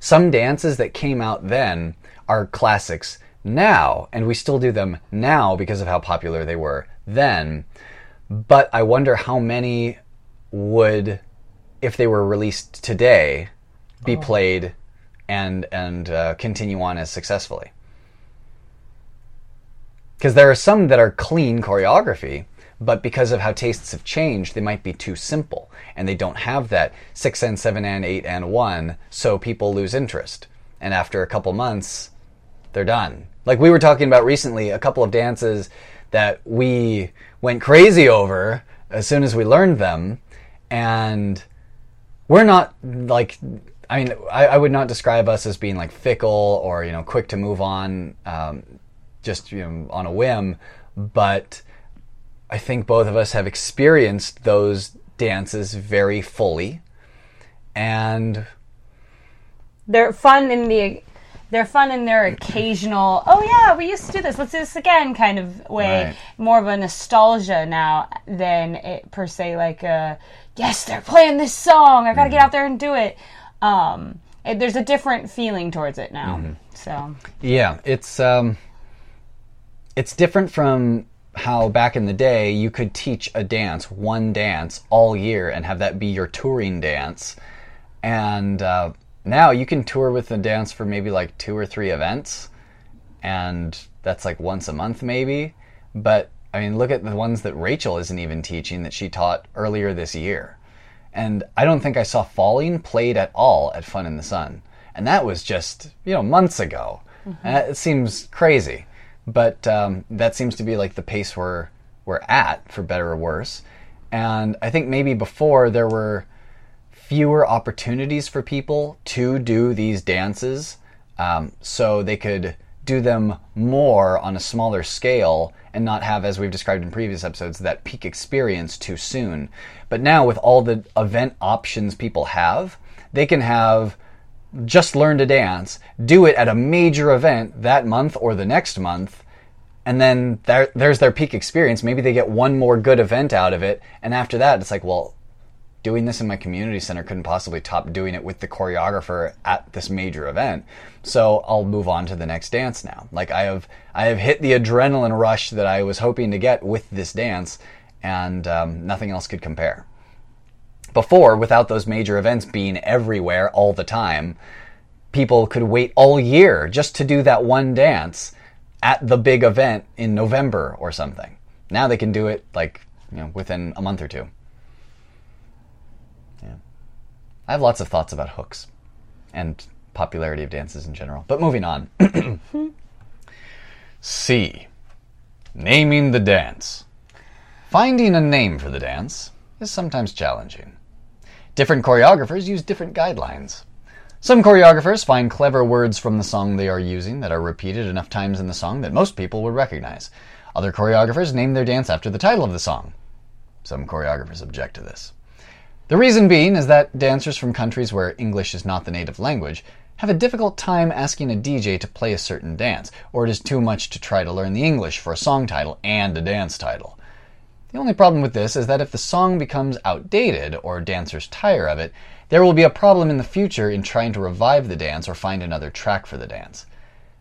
Some dances that came out then are classics now, and we still do them now because of how popular they were then. But I wonder how many would, if they were released today, be played and and uh, continue on as successfully. Because there are some that are clean choreography, but because of how tastes have changed, they might be too simple and they don't have that six and seven and eight and one, so people lose interest. And after a couple months, they're done. Like we were talking about recently, a couple of dances that we went crazy over as soon as we learned them, and we're not like I mean, I, I, would not describe us as being like fickle or you know quick to move on, um, just you know on a whim. But I think both of us have experienced those dances very fully, and they're fun in the they're fun in their occasional oh yeah we used to do this let's do this again kind of way right. more of a nostalgia now than it per se like a yes they're playing this song i gotta mm-hmm. get out there and do it um it, there's a different feeling towards it now mm-hmm. so yeah it's um it's different from how back in the day you could teach a dance one dance all year and have that be your touring dance and uh, now you can tour with the dance for maybe like two or three events, and that's like once a month maybe. But I mean, look at the ones that Rachel isn't even teaching that she taught earlier this year. And I don't think I saw Falling played at all at Fun in the Sun. And that was just, you know, months ago. Mm-hmm. It seems crazy. But um, that seems to be like the pace we're, we're at, for better or worse. And I think maybe before there were fewer opportunities for people to do these dances, um, so they could do them more on a smaller scale and not have, as we've described in previous episodes, that peak experience too soon. But now, with all the event options people have, they can have just learn to dance, do it at a major event that month or the next month, and then there, there's their peak experience. Maybe they get one more good event out of it, and after that, it's like, well, doing this in my community center couldn't possibly top doing it with the choreographer at this major event. So I'll move on to the next dance now. Like I have, I have hit the adrenaline rush that I was hoping to get with this dance, and um, nothing else could compare. Before, without those major events being everywhere all the time, people could wait all year just to do that one dance at the big event in November or something. Now they can do it like you know within a month or two. Yeah. I have lots of thoughts about hooks and popularity of dances in general. But moving on. C. Naming the dance. Finding a name for the dance is sometimes challenging. Different choreographers use different guidelines. Some choreographers find clever words from the song they are using that are repeated enough times in the song that most people would recognize. Other choreographers name their dance after the title of the song. Some choreographers object to this. The reason being is that dancers from countries where English is not the native language have a difficult time asking a DJ to play a certain dance, or it is too much to try to learn the English for a song title and a dance title. The only problem with this is that if the song becomes outdated or dancers tire of it, there will be a problem in the future in trying to revive the dance or find another track for the dance.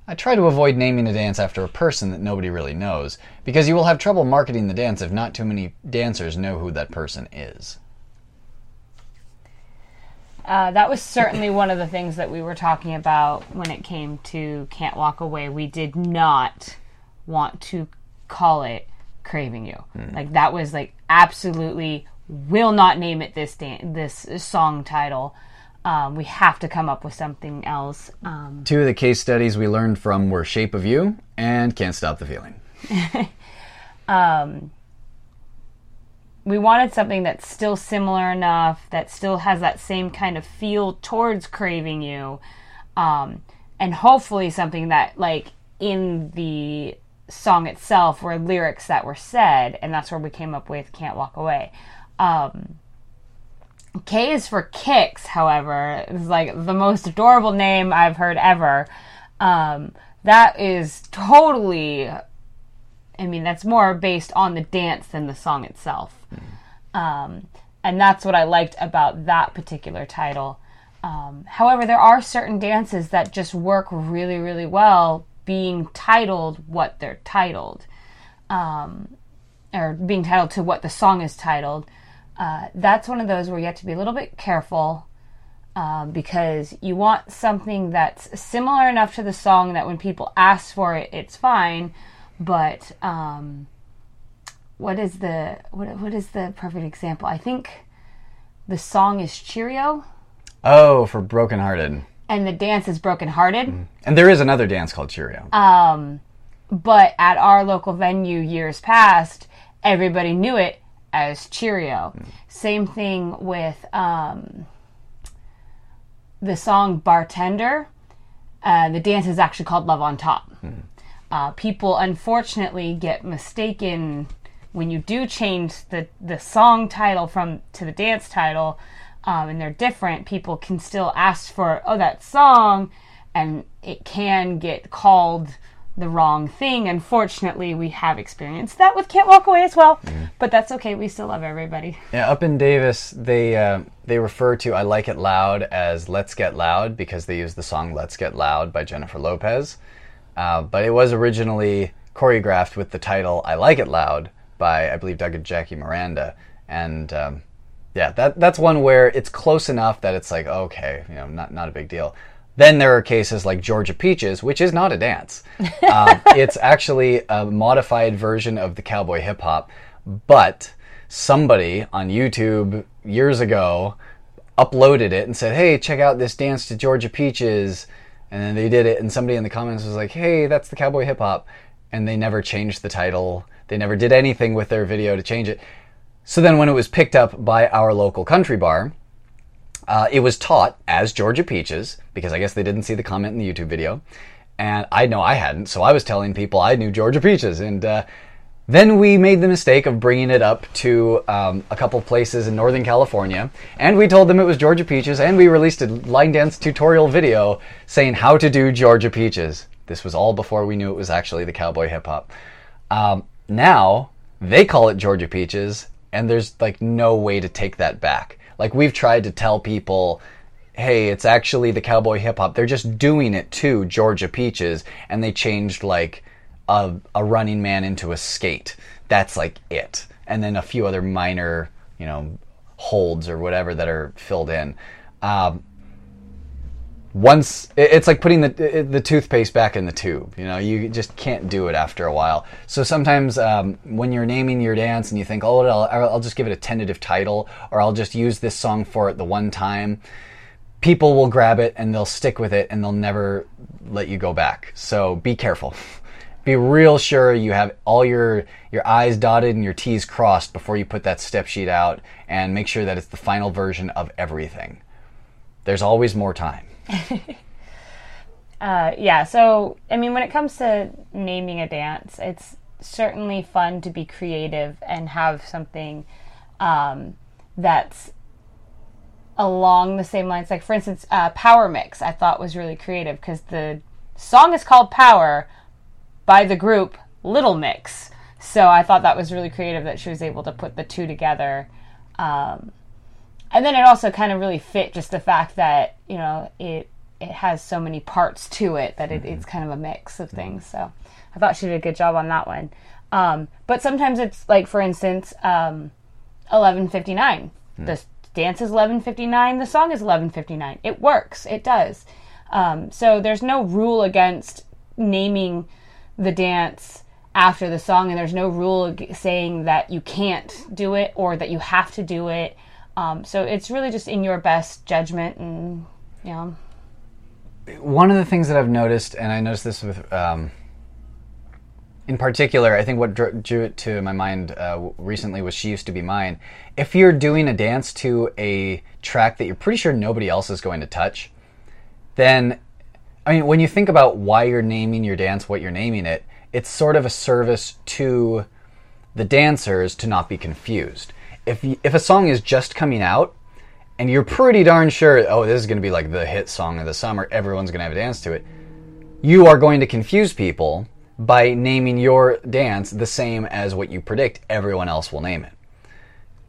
I try to avoid naming a dance after a person that nobody really knows, because you will have trouble marketing the dance if not too many dancers know who that person is. Uh, that was certainly one of the things that we were talking about when it came to Can't Walk Away. We did not want to call it Craving You. Mm. Like that was like absolutely will not name it this dan- this song title. Um, we have to come up with something else. Um, Two of the case studies we learned from were Shape of You and Can't Stop the Feeling. um, we wanted something that's still similar enough that still has that same kind of feel towards craving you um, and hopefully something that like in the song itself were lyrics that were said and that's where we came up with can't walk away um, k is for kicks however it's like the most adorable name i've heard ever um, that is totally. I mean, that's more based on the dance than the song itself. Um, and that's what I liked about that particular title. Um, however, there are certain dances that just work really, really well being titled what they're titled, um, or being titled to what the song is titled. Uh, that's one of those where you have to be a little bit careful um, because you want something that's similar enough to the song that when people ask for it, it's fine. But um, what is the what, what is the perfect example? I think the song is Cheerio Oh, for Brokenhearted. And the dance is Broken Hearted. And there is another dance called Cheerio. But at our local venue years past, everybody knew it as Cheerio. Same thing with um, the song Bartender. Uh, the dance is actually called Love on Top. Uh, people unfortunately get mistaken when you do change the, the song title from to the dance title um, and they're different people can still ask for oh that song and it can get called the wrong thing. Unfortunately we have experienced that with can't walk away as well but that's okay. We still love everybody. Yeah, up in Davis, they uh, they refer to "I Like It Loud" as "Let's Get Loud" because they use the song "Let's Get Loud" by Jennifer Lopez. Uh, but it was originally choreographed with the title "I Like It Loud" by I believe Doug and Jackie Miranda, and um, yeah, that that's one where it's close enough that it's like okay, you know, not not a big deal. Then there are cases like Georgia Peaches, which is not a dance. Um, it's actually a modified version of the cowboy hip hop, but somebody on YouTube years ago uploaded it and said, "Hey, check out this dance to Georgia Peaches," and then they did it, and somebody in the comments was like, "Hey, that's the cowboy hip hop," and they never changed the title. They never did anything with their video to change it. So then, when it was picked up by our local country bar, uh, it was taught as Georgia Peaches because I guess they didn't see the comment in the YouTube video, and I know I hadn't, so I was telling people I knew Georgia Peaches, and uh, then we made the mistake of bringing it up to um, a couple places in Northern California, and we told them it was Georgia Peaches, and we released a line dance tutorial video saying how to do Georgia Peaches. This was all before we knew it was actually the cowboy hip hop. Um, now they call it Georgia Peaches, and there's like no way to take that back. Like we've tried to tell people, hey, it's actually the cowboy hip hop. They're just doing it to Georgia Peaches, and they changed like a, a running man into a skate. That's like it, and then a few other minor, you know, holds or whatever that are filled in. Um, once it's like putting the the toothpaste back in the tube. You know, you just can't do it after a while. So sometimes um, when you're naming your dance and you think, oh, I'll, I'll just give it a tentative title, or I'll just use this song for it the one time. People will grab it and they'll stick with it and they'll never let you go back. So be careful. Be real sure you have all your your I's dotted and your T's crossed before you put that step sheet out, and make sure that it's the final version of everything. There's always more time. Uh, yeah, so I mean, when it comes to naming a dance, it's certainly fun to be creative and have something um, that's along the same lines. Like, for instance, uh, Power Mix, I thought was really creative because the song is called Power by the group Little Mix. So I thought that was really creative that she was able to put the two together. Um, and then it also kind of really fit just the fact that you know it it has so many parts to it that it, it's kind of a mix of things. So I thought she did a good job on that one. Um, but sometimes it's like, for instance, um, eleven fifty nine. The dance is eleven fifty nine. The song is eleven fifty nine. It works. It does. Um, so there's no rule against naming the dance after the song, and there's no rule saying that you can't do it or that you have to do it. Um, so it's really just in your best judgment, and you know, one of the things that I've noticed, and I noticed this with, um, in particular, I think what drew, it to my mind uh, recently was "She Used to Be Mine." If you're doing a dance to a track that you're pretty sure nobody else is going to touch, then, I mean, when you think about why you're naming your dance what you're naming it, it's sort of a service to the dancers to not be confused. If if a song is just coming out and you're pretty darn sure, oh, this is going to be like the hit song of the summer, everyone's going to have a dance to it. you are going to confuse people by naming your dance the same as what you predict everyone else will name it.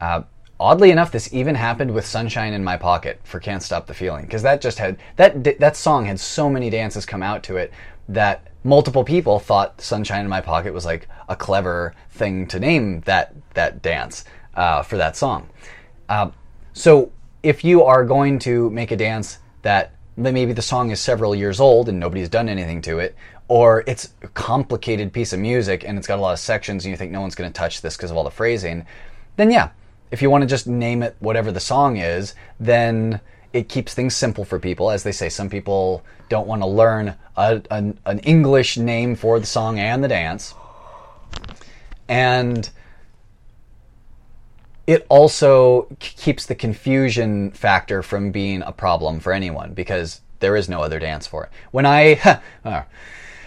Uh, oddly enough, this even happened with "Sunshine in My Pocket" for "Can't Stop the Feeling" because that just had that that song had so many dances come out to it that multiple people thought "Sunshine in My Pocket" was like a clever thing to name that that dance uh, for that song. Uh, so if you are going to make a dance that maybe the song is several years old and nobody's done anything to it, or it's a complicated piece of music and it's got a lot of sections and you think no one's going to touch this because of all the phrasing, then yeah, if you want to just name it whatever the song is, then it keeps things simple for people. As they say, some people don't want to learn a, an, an English name for the song and the dance. And it also keeps the confusion factor from being a problem for anyone because there is no other dance for it. When I uh,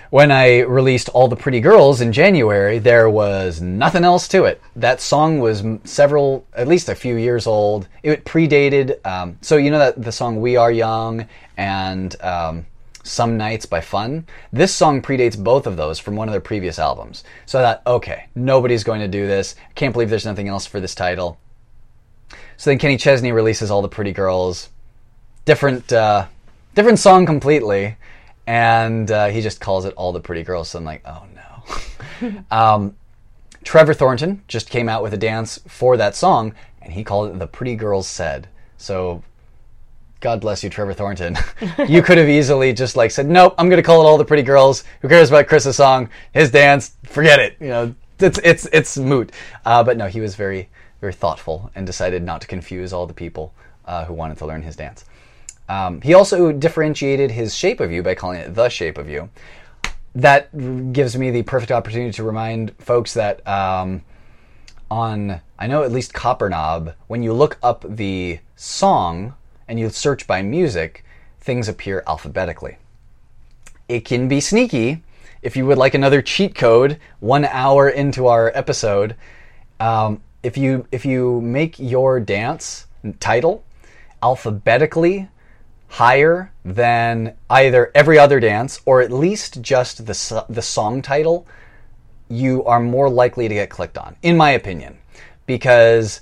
when I released All the Pretty Girls in January, there was nothing else to it. That song was several, at least a few years old. It predated, um, so you know that the song We Are Young and um, Some Nights by Fun? This song predates both of those from one of their previous albums. So I thought, okay, nobody's going to do this. I can't believe there's nothing else for this title. So then Kenny Chesney releases All the Pretty Girls. Different, uh, different song completely and uh, he just calls it all the pretty girls. So I'm like, oh no. um, Trevor Thornton just came out with a dance for that song, and he called it "The Pretty Girls Said." So, God bless you, Trevor Thornton. you could have easily just like said, "Nope, I'm going to call it all the pretty girls." Who cares about Chris's song, his dance? Forget it. You know, it's it's it's moot. Uh, but no, he was very very thoughtful and decided not to confuse all the people uh, who wanted to learn his dance. Um, he also differentiated his shape of you by calling it the shape of you. That gives me the perfect opportunity to remind folks that um, on, I know at least Copper Knob, when you look up the song and you search by music, things appear alphabetically. It can be sneaky. If you would like another cheat code, one hour into our episode, um, if you if you make your dance title alphabetically higher than either every other dance or at least just the, the song title, you are more likely to get clicked on, in my opinion, because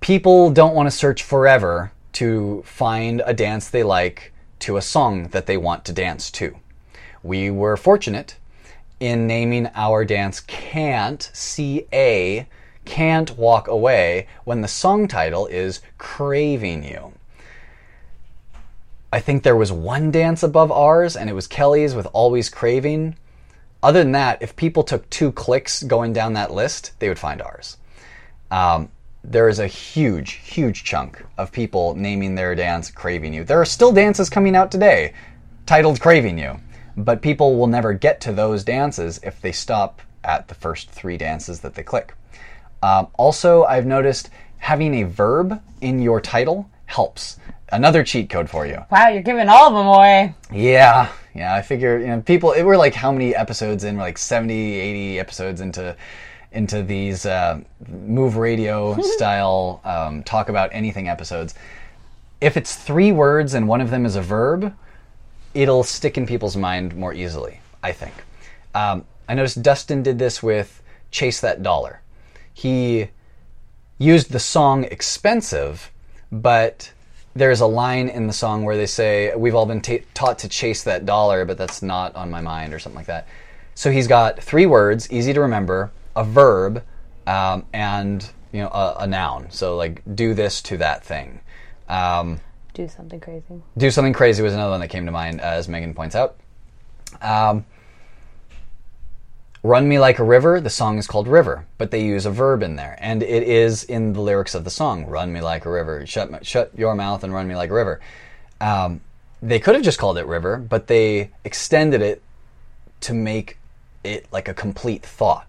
people don't want to search forever to find a dance they like to a song that they want to dance to. We were fortunate in naming our dance Can't, C A, Can't Walk Away, when the song title is Craving You. I think there was one dance above ours, and it was Kelly's with Always Craving. Other than that, if people took two clicks going down that list, they would find ours. Um, there is a huge, huge chunk of people naming their dance Craving You. There are still dances coming out today titled Craving You, but people will never get to those dances if they stop at the first three dances that they click. Um, also, I've noticed having a verb in your title helps another cheat code for you. Wow, you're giving all of them away. Yeah, yeah. I figure you know people. It were like how many episodes in? We're like 70, 80 episodes into into these uh, move radio style um, talk about anything episodes. If it's three words and one of them is a verb, it'll stick in people's mind more easily. I think. Um, I noticed Dustin did this with "Chase That Dollar." He used the song "Expensive," but there's a line in the song where they say, We've all been ta- taught to chase that dollar, but that's not on my mind, or something like that. So he's got three words, easy to remember, a verb, um, and you know a, a, noun. So like, do this to that thing. Um, do something crazy. Do something crazy was another one that came to mind, as Megan points out. Um, Run Me Like a River, the song is called River, but they use a verb in there. And it is in the lyrics of the song, Run Me Like a River. Shut, my, shut your mouth and run me like a river. Um, they could have just called it River, but they extended it to make it like a complete thought,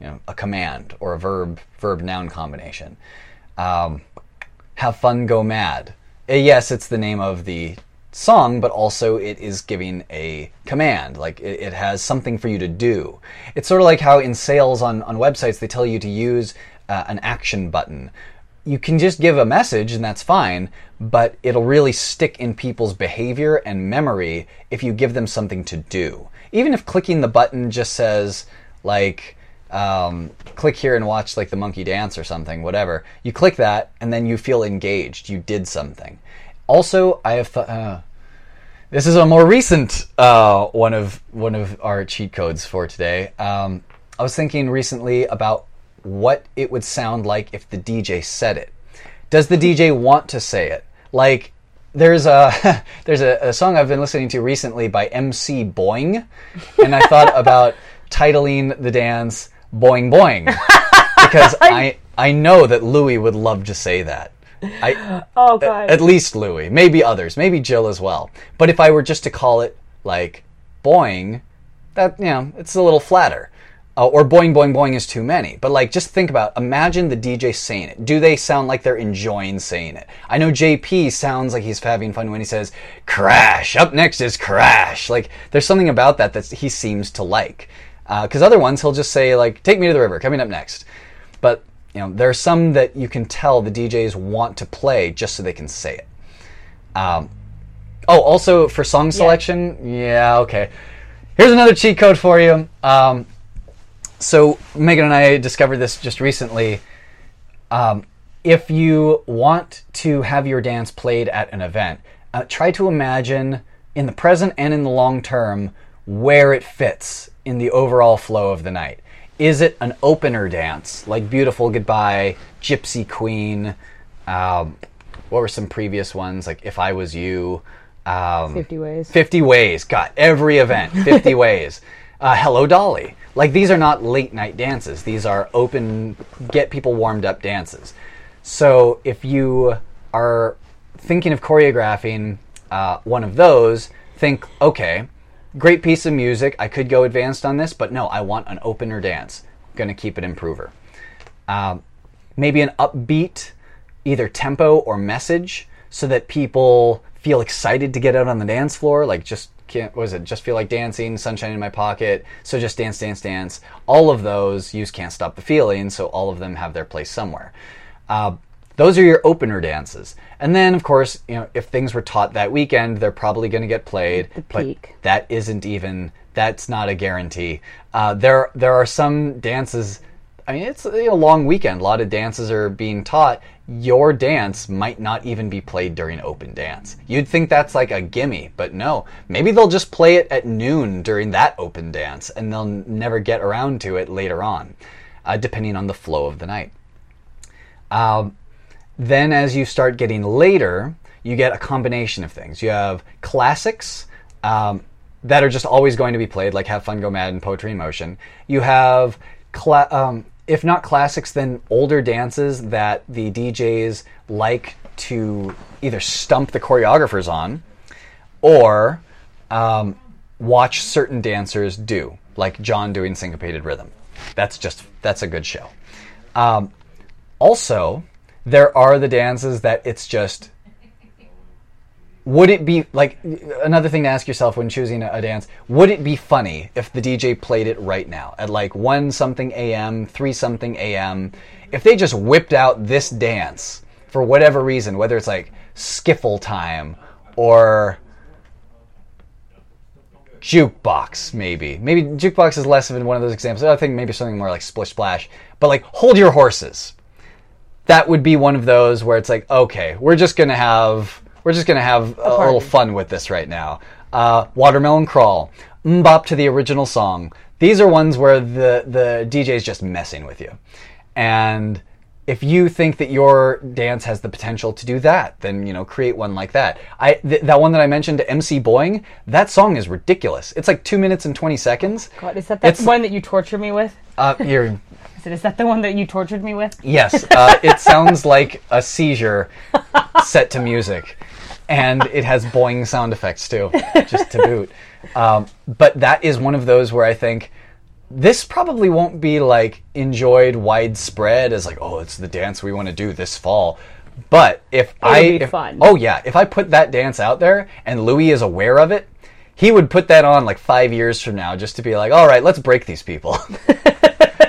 you know, a command or a verb verb noun combination. Um, have fun, go mad. Uh, yes, it's the name of the song, but also it is giving a command. Like it, it, has something for you to do. It's sort of like how in sales on, on websites they tell you to use uh, an action button. you can just give a message and that's fine, but it'll really stick in people's behavior and memory if you give them something to do. Even if clicking the button just says, like, um, click here and watch like the monkey dance or something, whatever. You click that and then you feel engaged. You did something. Also, I have thought. Uh, this is a more recent uh, one of one of our cheat codes for today. Um, I was thinking recently about what it would sound like if the DJ said it. Does the DJ want to say it? Like there's a there's a, a song I've been listening to recently by MC Boing, and I thought about titling the dance Boing Boing because I I know that Louis would love to say that. I Oh god. at least Louis, maybe others, maybe Jill as well. But if I were just to call it like boing, that you know, it's a little flatter. Uh, or boing boing boing is too many. But like, just think about. Imagine the DJ saying it. Do they sound like they're enjoying saying it? I know JP sounds like he's having fun when he says "crash." Up next is "crash." Like, there's something about that that he seems to like. Because other ones, he'll just say like "take me to the river," coming up next. But you know, there are some that you can tell the DJs want to play just so they can say it. Um, oh, also for song selection, yeah, okay. Here's another cheat code for you. Um, so Megan and I discovered this just recently. Um, if you want to have your dance played at an event, uh, try to imagine in the present and in the long term where it fits in the overall flow of the night. Is it an opener dance like Beautiful Goodbye, Gypsy Queen? Um, what were some previous ones like If I Was You? Um, 50 ways. 50 ways. Got every event. 50 ways. Uh, Hello Dolly. Like these are not late night dances. These are open, get people warmed up dances. So if you are thinking of choreographing uh, one of those, think, okay, great piece of music. I could go advanced on this, but no, I want an opener dance. I'm to keep it improver. Um, maybe an upbeat, either tempo or message, so that people feel excited to get out on the dance floor. Like just can't what was it? Just feel like dancing, sunshine in my pocket. So just dance, dance, dance. All of those use can't stop the feeling. So all of them have their place somewhere. Uh, those are your opener dances, and then of course, you know, if things were taught that weekend, they're probably going to get played. The but peak. that isn't even. That's not a guarantee. Uh, there, there are some dances. I mean, it's a long weekend. A lot of dances are being taught. Your dance might not even be played during open dance. You'd think that's like a gimme, but no. Maybe they'll just play it at noon during that open dance, and they'll never get around to it later on, uh, depending on the flow of the night. Um, then, as you start getting later, you get a combination of things. You have classics um, that are just always going to be played, like Have Fun, Go Mad, and Poetry in Motion. You have, cla- um, if not classics, then older dances that the DJs like to either stump the choreographers on or um, watch certain dancers do, like John doing syncopated rhythm. That's just, that's a good show. Um, also, there are the dances that it's just. Would it be like another thing to ask yourself when choosing a, dance? Would it be funny if the DJ played it right now at like one something a.m., three something a.m.? If they just whipped out this dance for whatever reason, whether it's like skiffle time or jukebox maybe maybe jukebox is less of one of those examples i think maybe something more like splish splash but like hold your horses that would be one of those where it's like okay we're just gonna have we're just gonna have a, party. little fun with this right now. Uh, watermelon crawl mbop to the original song. These are ones where the the dj is just messing with you. And if you think that your dance has the potential to do that, then you know create one like that. I th- that one that I mentioned, MC Boing, that song is ridiculous. It's like two minutes and twenty seconds. God, is that the It's- one that you torture me with? Uh, you're, Is, it, is that the one that you tortured me with? yes, uh, it sounds like a seizure set to music, and it has boing sound effects too, just to boot. Um, but that is one of those where I think this probably won't be like enjoyed widespread as like oh it's the dance we want to do this fall. But if i be if- fun. oh yeah if i put that dance out there and louis is aware of it he would put that on like five years from now just to be like all right let's break these people.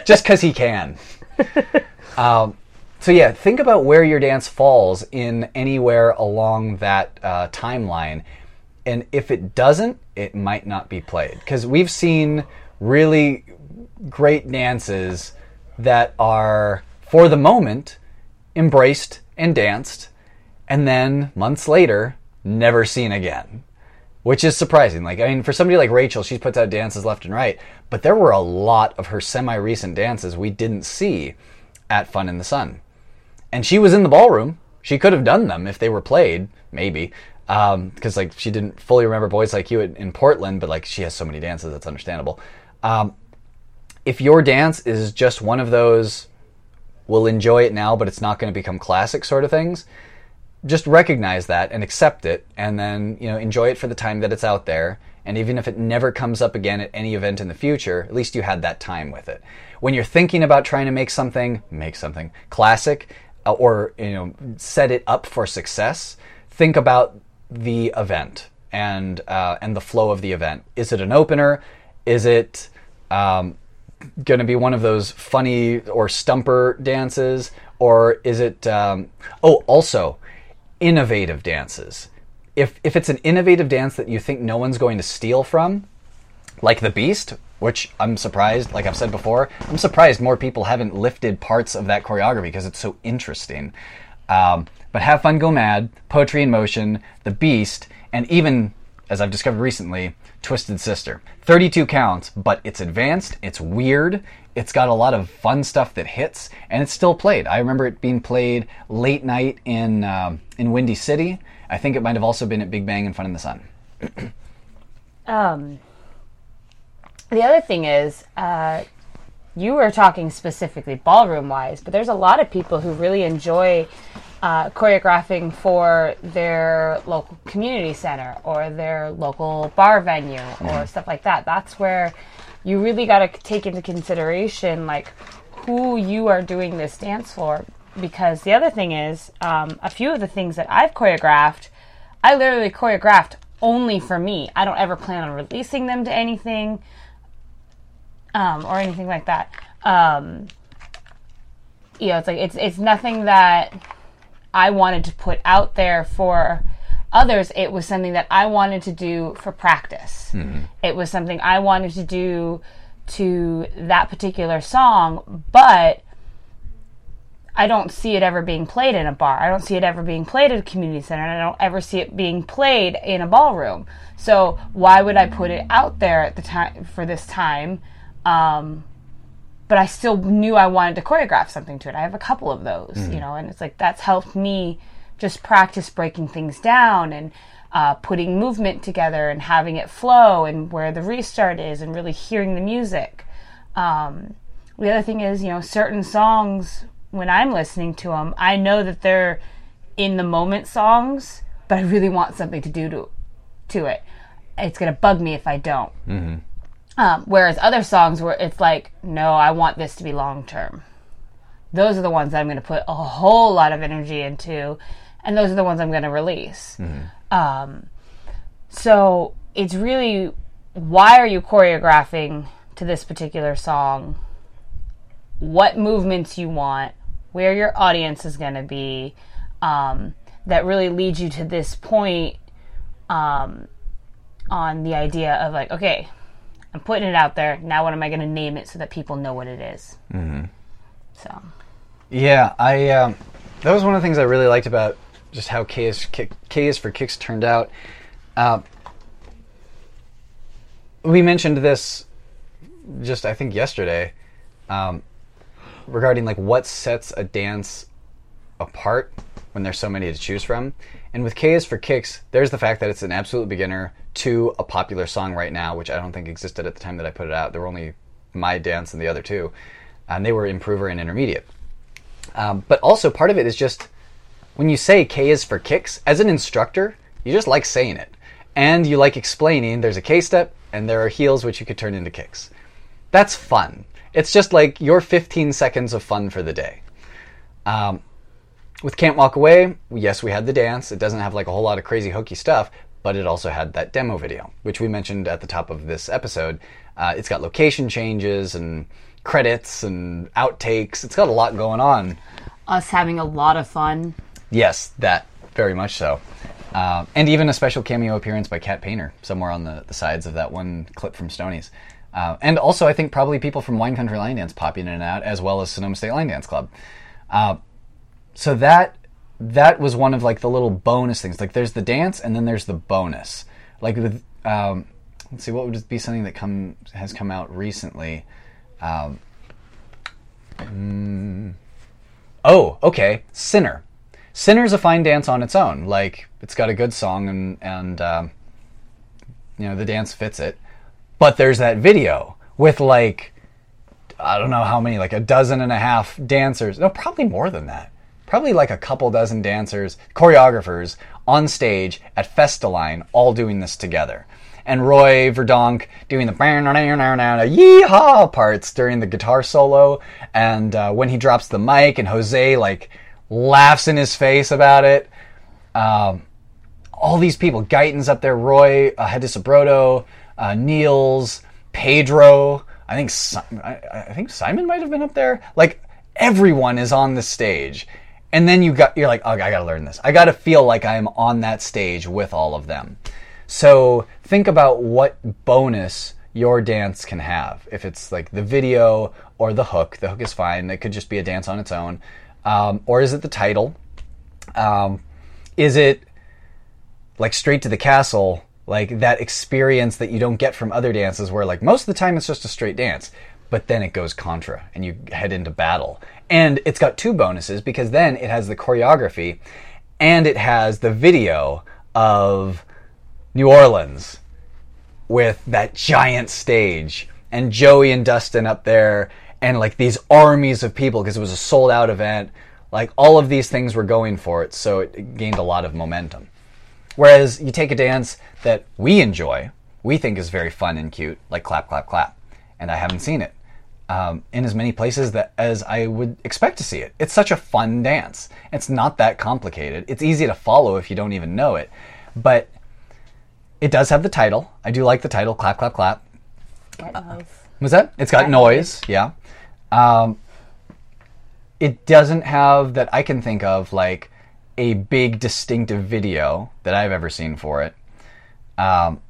Just because he can. Um, so yeah, think about where your dance falls in anywhere along that uh, timeline, and if it doesn't, it might not be played. Because we've seen really great dances that are for the moment embraced and danced, and then months later never seen again. Which is surprising. Like, I mean, for somebody like Rachel, she puts out dances left and right, but there were a lot of her semi recent dances we didn't see at Fun in the Sun. And she was in the ballroom. She could have done them if they were played, maybe. Because, like, she didn't fully remember Boys Like You in, in Portland, but, like, she has so many dances, that's understandable. Um, if your dance is just one of those, we'll enjoy it now, but it's not going to become classic sort of things, just recognize that and accept it and then you know enjoy it for the time that it's out there. And even if it never comes up again at any event in the future at least you had that time with it. When you're thinking about trying to make something make something classic uh, or you know set it up for success think about the event and uh, and the flow of the event. Is it an opener? Is it um, going to be one of those funny or stumper dances or is it um, oh also innovative dances. If if it's an innovative dance that you think no one's going to steal from, like the Beast, which I'm surprised, like I've said before, I'm surprised more people haven't lifted parts of that choreography because it's so interesting. Um, but Have Fun Go Mad, Poetry in Motion, The Beast, and even, as I've discovered recently, Twisted Sister. 32 counts, but it's advanced, it's weird, it's got a lot of fun stuff that hits, and it's still played. I remember it being played late night in um, in Windy City. I think it might have also been at Big Bang and Fun in the Sun. um, the other thing is, uh, you were talking specifically ballroom wise, but there's a lot of people who really enjoy uh, choreographing for their local community center or their local bar venue or mm-hmm. stuff like that. That's where you really got to take into consideration like who you are doing this dance for. Because the other thing is, um, a few of the things that I've choreographed, I literally choreographed only for me. I don't ever plan on releasing them to anything um, or anything like that. Um, you know, it's like it's it's nothing that I wanted to put out there for others. It was something that I wanted to do for practice. Mm-hmm. It was something I wanted to do to that particular song, but I don't see it ever being played in a bar. I don't see it ever being played at a community center, and I don't ever see it being played in a ballroom. So why would I put it out there at the time for this time? Um, but I still knew I wanted to choreograph something to it. I have a couple of those, mm-hmm. you know, and it's like that's helped me just practice breaking things down and uh, putting movement together and having it flow and where the restart is and really hearing the music. Um, the other thing is, you know, certain songs when I'm listening to them, I know that they're in the moment songs, but I really want something to do to to it. It's gonna bug me if I don't. Mm-hmm. Um, whereas other songs where it's like, no, I want this to be long term. Those are the ones that I'm going to put a whole lot of energy into, and those are the ones I'm going to release. Mm-hmm. Um, so it's really why are you choreographing to this particular song? What movements you want, where your audience is going to be, um, that really leads you to this point um, on the idea of like, okay, I'm putting it out there. Now, what am I going to name it so that people know what it is? Mm-hmm. So. Yeah, I. Um, that was one of the things I really liked about just how K is, K, K is for Kicks turned out. Uh, we mentioned this just I think yesterday um, regarding like what sets a dance apart when there's so many to choose from. And with K is for Kicks, there's the fact that it's an absolute beginner to a popular song right now, which I don't think existed at the time that I put it out. There were only my dance and the other two, and they were improver and intermediate. Um, but also part of it is just when you say K is for kicks, as an instructor, you just like saying it. And you like explaining there's a K step and there are heels which you could turn into kicks. That's fun. It's just like your 15 seconds of fun for the day. Um, with Can't Walk Away, yes, we had the dance. It doesn't have like a whole lot of crazy hokey stuff, but it also had that demo video, which we mentioned at the top of this episode. Uh, it's got location changes and credits and outtakes. It's got a lot going on. us having a lot of fun. Yes, that very much so. Um, and even a special cameo appearance by Cat Painter somewhere on the, the sides of that one clip from Stonies. Uh, and also, I think probably people from Wine Country Line Dance popping in and out, as well as Sonoma State Line Dance Club. So that that was one of like the little bonus things. Like there's the dance, and then there's the bonus. Like with um, let's see, what would be something that come has come out recently? Um, mm, oh, okay, Sinner. Sinner's a fine dance on its own. Like it's got a good song and and um, you know the dance fits it. But there's that video with like I don't know how many, like a dozen and a half dancers. No, probably more than that. Probably like a couple dozen dancers, choreographers on stage at Festaline, all doing this together. And Roy Verdonk doing the yeehaw parts during the guitar solo, and uh, when he drops the mic, and Jose like laughs in his face about it. Um, all these people, Guyton's up there, Roy, uh, Hadisabrodo, uh, Niels, Pedro. I think I, I think Simon might have been up there. Like everyone is on the stage, and then you got you're like, oh, I got to learn this. I got to feel like I am on that stage with all of them. So think about what bonus your dance can have. If it's like the video or the hook, the hook is fine. It could just be a dance on its own. Um, or is it the title? Um, is it like straight to the castle, like that experience that you don't get from other dances where like most of the time it's just a straight dance, but then it goes contra and you head into battle. And it's got two bonuses because then it has the choreography and it has the video of New Orleans with that giant stage and Joey and Dustin up there and like these armies of people because it was a sold out event. Like all of these things were going for it, so it gained a lot of momentum. Whereas you take a dance that we enjoy, we think is very fun and cute, like clap, clap, clap, and I haven't seen it um, in as many places that as I would expect to see it. It's such a fun dance. It's not that complicated. It's easy to follow if you don't even know it, but it does have the title. I do like the title, clap, clap, clap. noise. Was that? It's got noise, yeah. Um, it doesn't have that I can think of like a big distinctive video that I've ever seen for it. Um,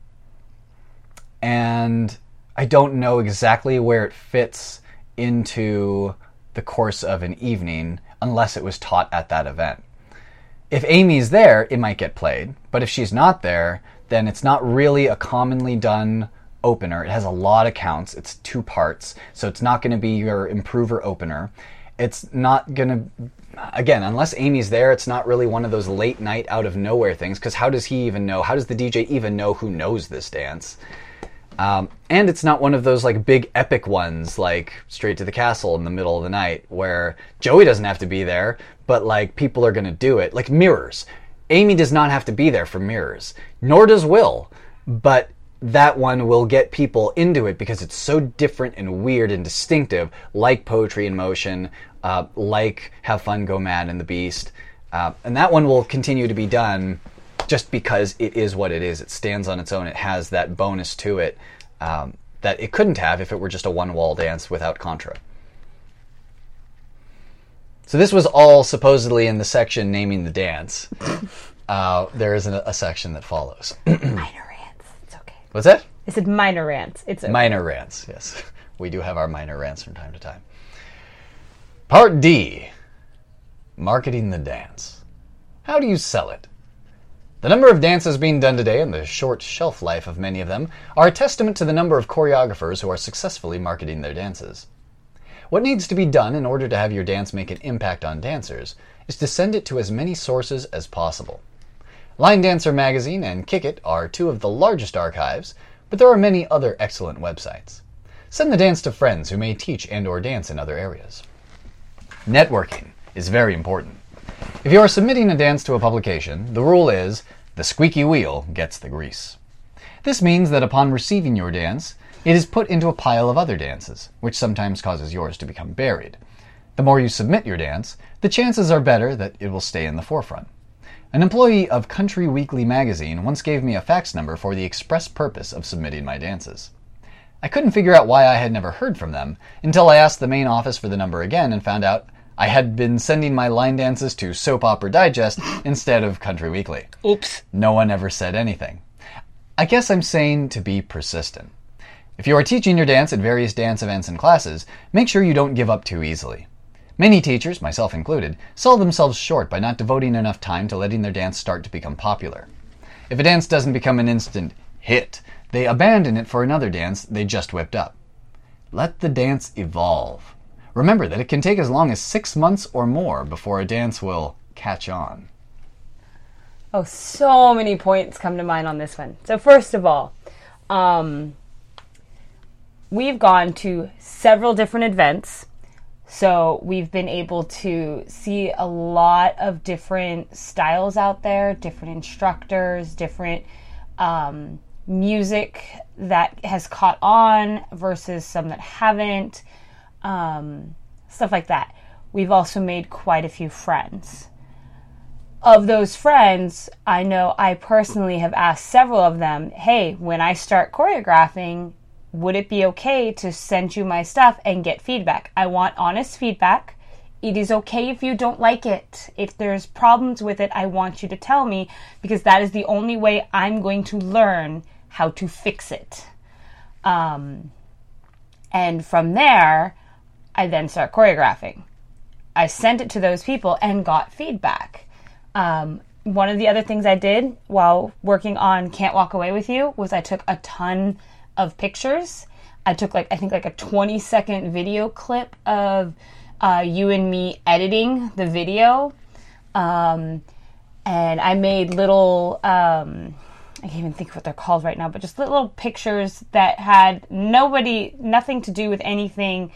and I don't know exactly where it fits into the course of an evening unless it was taught at that event. If Amy's there, it might get played, but if she's not there, then it's not really a commonly done opener. It has a lot of counts. It's two parts, so it's not going to be your improver opener. It's not going to again, unless Amy's there, it's not really one of those late night out of nowhere things because how does he even know? How does the DJ even know who knows this dance? Um, and it's not one of those like big epic ones like Straight to the Castle in the middle of the night where Joey doesn't have to be there, but like people are to do it. Like Mirrors. Amy does not have to be there for Mirrors, nor does Will. But that one will get people into it because it's so different and weird and distinctive, like Poetry in Motion, uh, like Have Fun, Go Mad, and The Beast. Uh, and that one will continue to be done just because it is what it is. It stands on its own. It has that bonus to it um, that it couldn't have if it were just a one wall dance without Contra. So this was all supposedly in the section naming the dance. Uh, there is a, a section that follows. Minor rants. It's okay. What's that? I said minor rants. It's okay. Minor rants, yes. We do have our minor rants from time to time. Part D Marketing the dance. How do you sell it? The number of dances being done today and the short shelf life of many of them are a testament to the number of choreographers who are successfully marketing their dances. What needs to be done in order to have your dance make an impact on dancers is to send it to as many sources as possible. Line Dancer Magazine and Kick It are two of the largest archives, but there are many other excellent websites. Send the dance to friends who may teach and or dance in other areas. Networking is very important. If you are submitting a dance to a publication, the rule is the squeaky wheel gets the grease. This means that upon receiving your dance, it is put into a pile of other dances, which sometimes causes yours to become buried. The more you submit your dance, the chances are better that it will stay in the forefront. An employee of Country Weekly magazine once gave me a fax number for the express purpose of submitting my dances. I couldn't figure out why I had never heard from them until I asked the main office for the number again and found out I had been sending my line dances to Soap Opera Digest instead of Country Weekly. Oops. No one ever said anything. I guess I'm saying to be persistent. If you are teaching your dance at various dance events and classes, make sure you don't give up too easily. Many teachers, myself included, sell themselves short by not devoting enough time to letting their dance start to become popular. If a dance doesn't become an instant hit, they abandon it for another dance they just whipped up. Let the dance evolve. Remember that it can take as long as six months or more before a dance will catch on. Oh, so many points come to mind on this one. So, first of all, um, we've gone to several different events. So, we've been able to see a lot of different styles out there, different instructors, different um, music that has caught on versus some that haven't, um, stuff like that. We've also made quite a few friends of those friends, I know I personally have asked several of them, hey, when I start choreographing, would it be okay to send you my stuff and get feedback? I want honest feedback. It is okay if you don't like it. If there's problems with it, I want you to tell me because that is the only way I'm going to learn how to fix it. Um, and from there, I then start choreographing. I sent it to those people and got feedback. Um, one of the other things I did while working on Can't Walk Away with You was I took a ton of pictures. I took like I think like a 20 second video clip of uh, you and me editing the video, um, and I made little. Um, I can't even think of what they're called right now, but just little pictures that had nobody, nothing to do with anything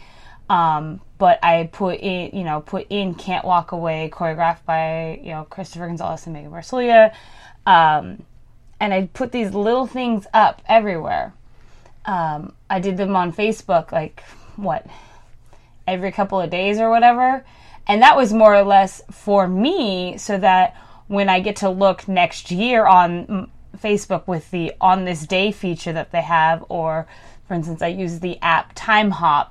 um, but I put in, you know, put in "Can't Walk Away," choreographed by you know Christopher Gonzalez and Megan Marsilia, um, and I put these little things up everywhere. Um, I did them on Facebook, like what, every couple of days or whatever, and that was more or less for me, so that when I get to look next year on Facebook with the on this day feature that they have, or for instance, I use the app Timehop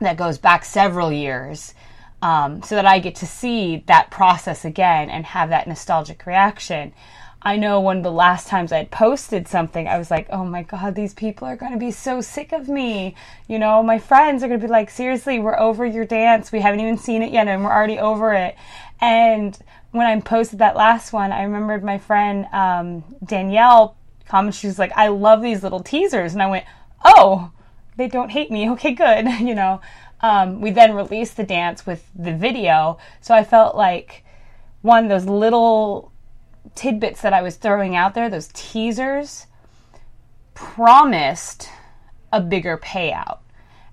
that goes back several years um, so that I get to see that process again and have that nostalgic reaction. I know one of the last times I'd posted something, I was like, oh my God, these people are going to be so sick of me. You know, my friends are going to be like, seriously, we're over your dance. We haven't even seen it yet and we're already over it. And when I posted that last one, I remembered my friend um, Danielle comment. She was like, I love these little teasers. And I went, oh, they don't hate me. Okay, good. you know, um, we then released the dance with the video. So I felt like one, those little tidbits that I was throwing out there, those teasers, promised a bigger payout.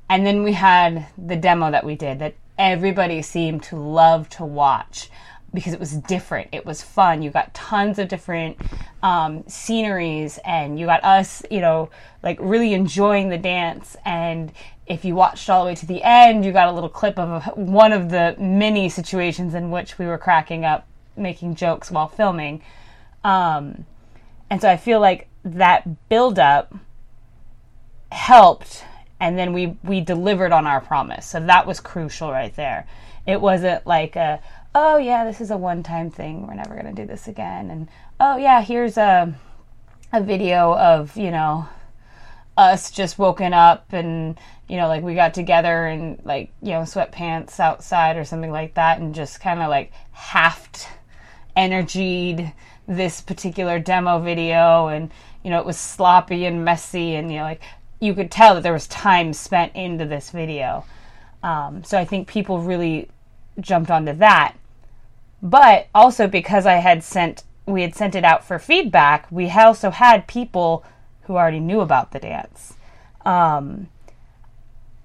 And then we had the demo that we did that everybody seemed to love to watch because it was different. It was fun. You got tons of different um, sceneries, and you got us, you know, like really enjoying the dance. And if you watched all the way to the end, you got a little clip of one of the many situations in which we were cracking up, making jokes while filming. Um, and so I feel like that build up helped and then we we delivered on our promise. So that was crucial right there. It wasn't like a oh yeah, this is a one-time thing. We're never going to do this again. And oh yeah, here's a a video of, you know, us just woken up and you know like we got together and like you know sweatpants outside or something like that and just kind of like half energied this particular demo video and you know it was sloppy and messy and you know like you could tell that there was time spent into this video um, so i think people really jumped onto that but also because i had sent we had sent it out for feedback we also had people who already knew about the dance. Um,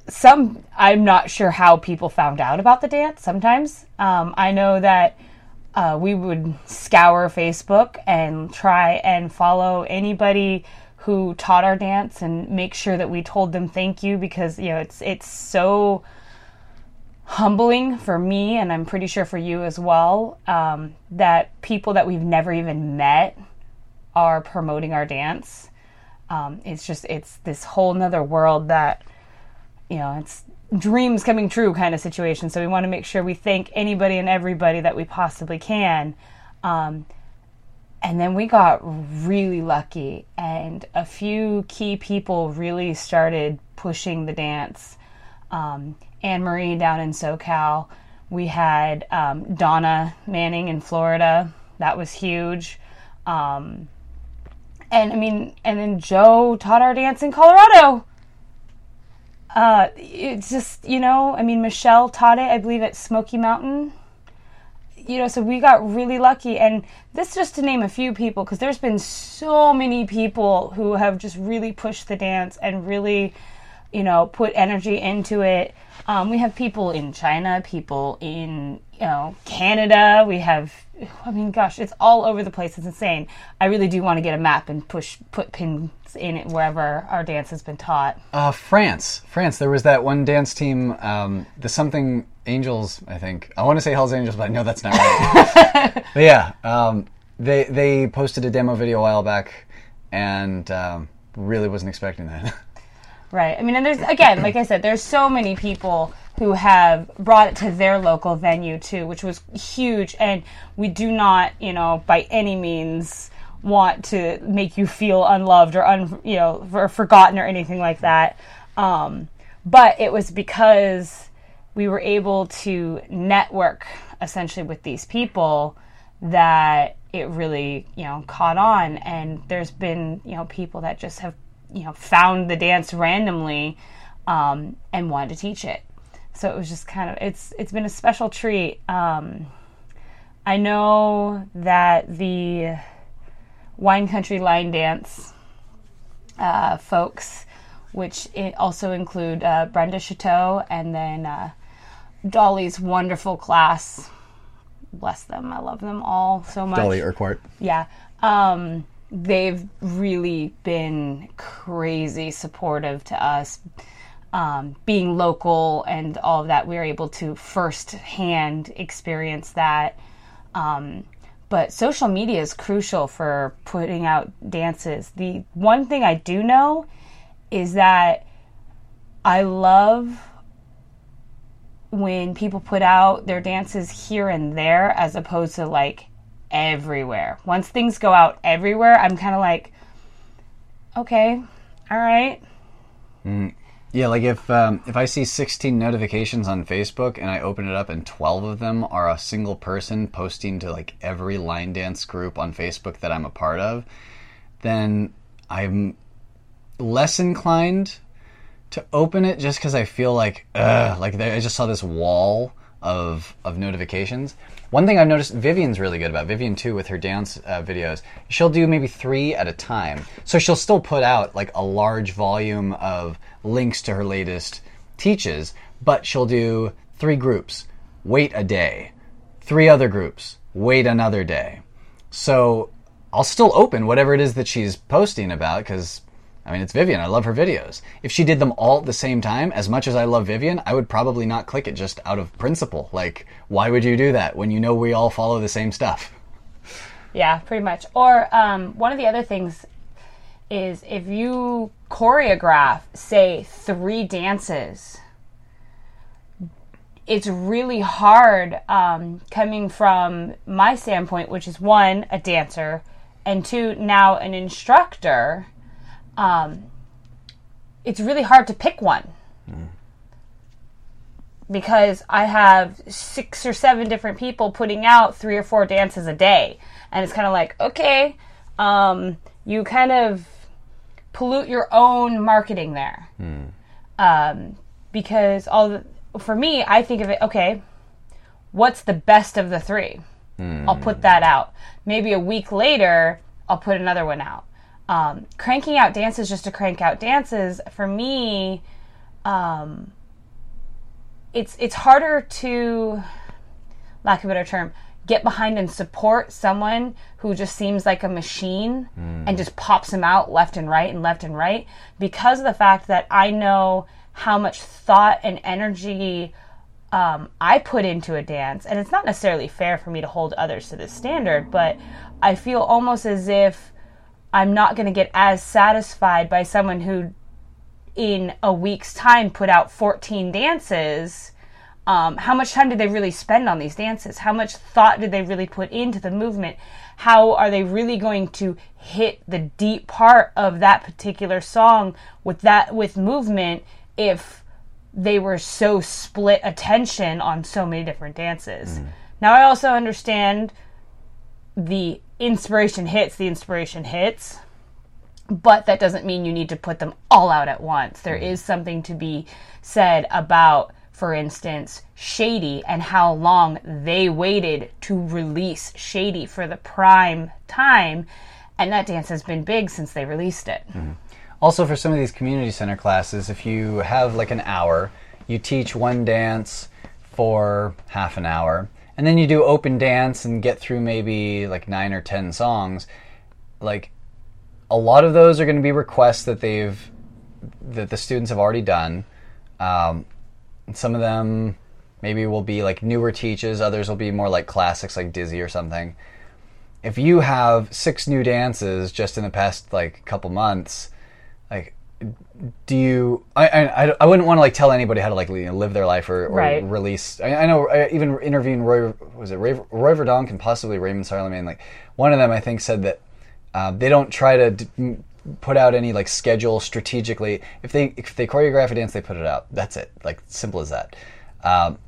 some i'm not sure how people found out about the dance sometimes. Um, i know that uh, we would scour facebook and try and follow anybody who taught our dance and make sure that we told them thank you because you know it's it's so humbling for me and I'm pretty sure for you as well um, that people that we've never even met are promoting our dance. Um, it's just it's this whole nother world that you know it's dreams coming true kind of situation. So we want to make sure we thank anybody and everybody that we possibly can. Um, and then we got really lucky, and a few key people really started pushing the dance. Um, Anne Marie down in SoCal. We had um, Donna Manning in Florida. That was huge. Um, and I mean, and then Joe taught our dance in Colorado. Uh, it's just, you know, I mean, Michelle taught it, I believe, at Smoky Mountain. You know, so we got really lucky. And this just to name a few people, because there's been so many people who have just really pushed the dance and really, you know, put energy into it. Um, we have people in China, people in, you know, Canada. We have, I mean, gosh, it's all over the place. It's insane. I really do want to get a map and push, put pins in it wherever our dance has been taught. Uh, France, France. There was that one dance team, um, the something Angels. I think I want to say Hell's Angels, but I know that's not right. but yeah, um, they they posted a demo video a while back, and um, really wasn't expecting that. Right. I mean, and there's again, like I said, there's so many people who have brought it to their local venue too, which was huge. And we do not, you know, by any means want to make you feel unloved or un, you know, or forgotten or anything like that. Um, but it was because we were able to network essentially with these people that it really, you know, caught on. And there's been, you know, people that just have you know found the dance randomly um, and wanted to teach it. So it was just kind of it's it's been a special treat. Um, I know that the wine country line dance uh, folks, which also include uh, Brenda Chateau and then uh, Dolly's wonderful class. Bless them, I love them all so much. Dolly Urquhart. Yeah. Um, they've really been crazy supportive to us. Um, being local and all of that, we were able to firsthand experience that. Um, but social media is crucial for putting out dances. The one thing I do know is that I love when people put out their dances here and there as opposed to like everywhere. Once things go out everywhere, I'm kind of like, okay, all right. Mm. Yeah, like if um, if I see 16 notifications on Facebook and I open it up and 12 of them are a single person posting to like every line dance group on Facebook that I'm a part of, then I'm less inclined to open it just because I feel like, ugh, like I just saw this wall of of notifications. One thing I've noticed, Vivian's really good about Vivian too with her dance uh, videos. She'll do maybe three at a time, so she'll still put out like a large volume of links to her latest teaches, but she'll do three groups, wait a day, three other groups, wait another day. So I'll still open whatever it is that she's posting about because I mean, it's Vivian. I love her videos. If she did them all at the same time, as much as I love Vivian, I would probably not click it just out of principle. Like, why would you do that when you know we all follow the same stuff? Yeah, pretty much. Or um, one of the other things is if you choreograph, say, three dances, it's really hard um, coming from my standpoint, which is one, a dancer, and two, now an instructor um, it's really hard to pick one. Mm. Because I have six or seven different people putting out three or four dances a day. And it's kind of like, okay, um, you kind of pollute your own marketing there. Mm. Um, because all the, for me, I think of it, okay, what's the best of the three? Mm. I'll put that out. Maybe a week later, I'll put another one out um, cranking out dances just to crank out dances for me um, it's it's harder to lack of a better term get behind and support someone who just seems like a machine mm. and just pops them out left and right and left and right because of the fact that I know how much thought and energy um, I put into a dance. And it's not necessarily fair for me to hold others to this standard, but I feel almost as if I'm not going to get as satisfied by someone who in a week's time put out 14 dances, um, how much time did they really spend on these dances? How much thought did they really put into the movement? How are they really going to hit the deep part of that particular song with that with movement if they were so split attention on so many different dances? Now I also understand the inspiration hits, the inspiration hits but that doesn't mean you need to put them all out at once. There mm-hmm. is something to be said about, for instance, Shady and how long they waited to release Shady for the prime time. And that dance has been big since they released it. Mm-hmm. Also, for some of these community center classes, if you have like an hour, you teach one dance for half an hour, and then you do open dance and get through maybe like nine or ten songs. Like, a lot of those are going to be requests that they've that the students have already done. Um, some of them maybe will be like newer teaches, others will be more like classics like Dizzy or something. If you have six new dances just in the past like couple months, do you I, I, I wouldn't want to like tell anybody how to like you know, live their life or, or Right. release I, I know I even interviewing Roy was it Roy, Roy Verdonk and possibly Raymond Sarlemijn like one of them I think said that uh, they don't try to d- put out any like schedule strategically. If they if they choreograph a dance they put it out. That's it. Like simple as that. Um,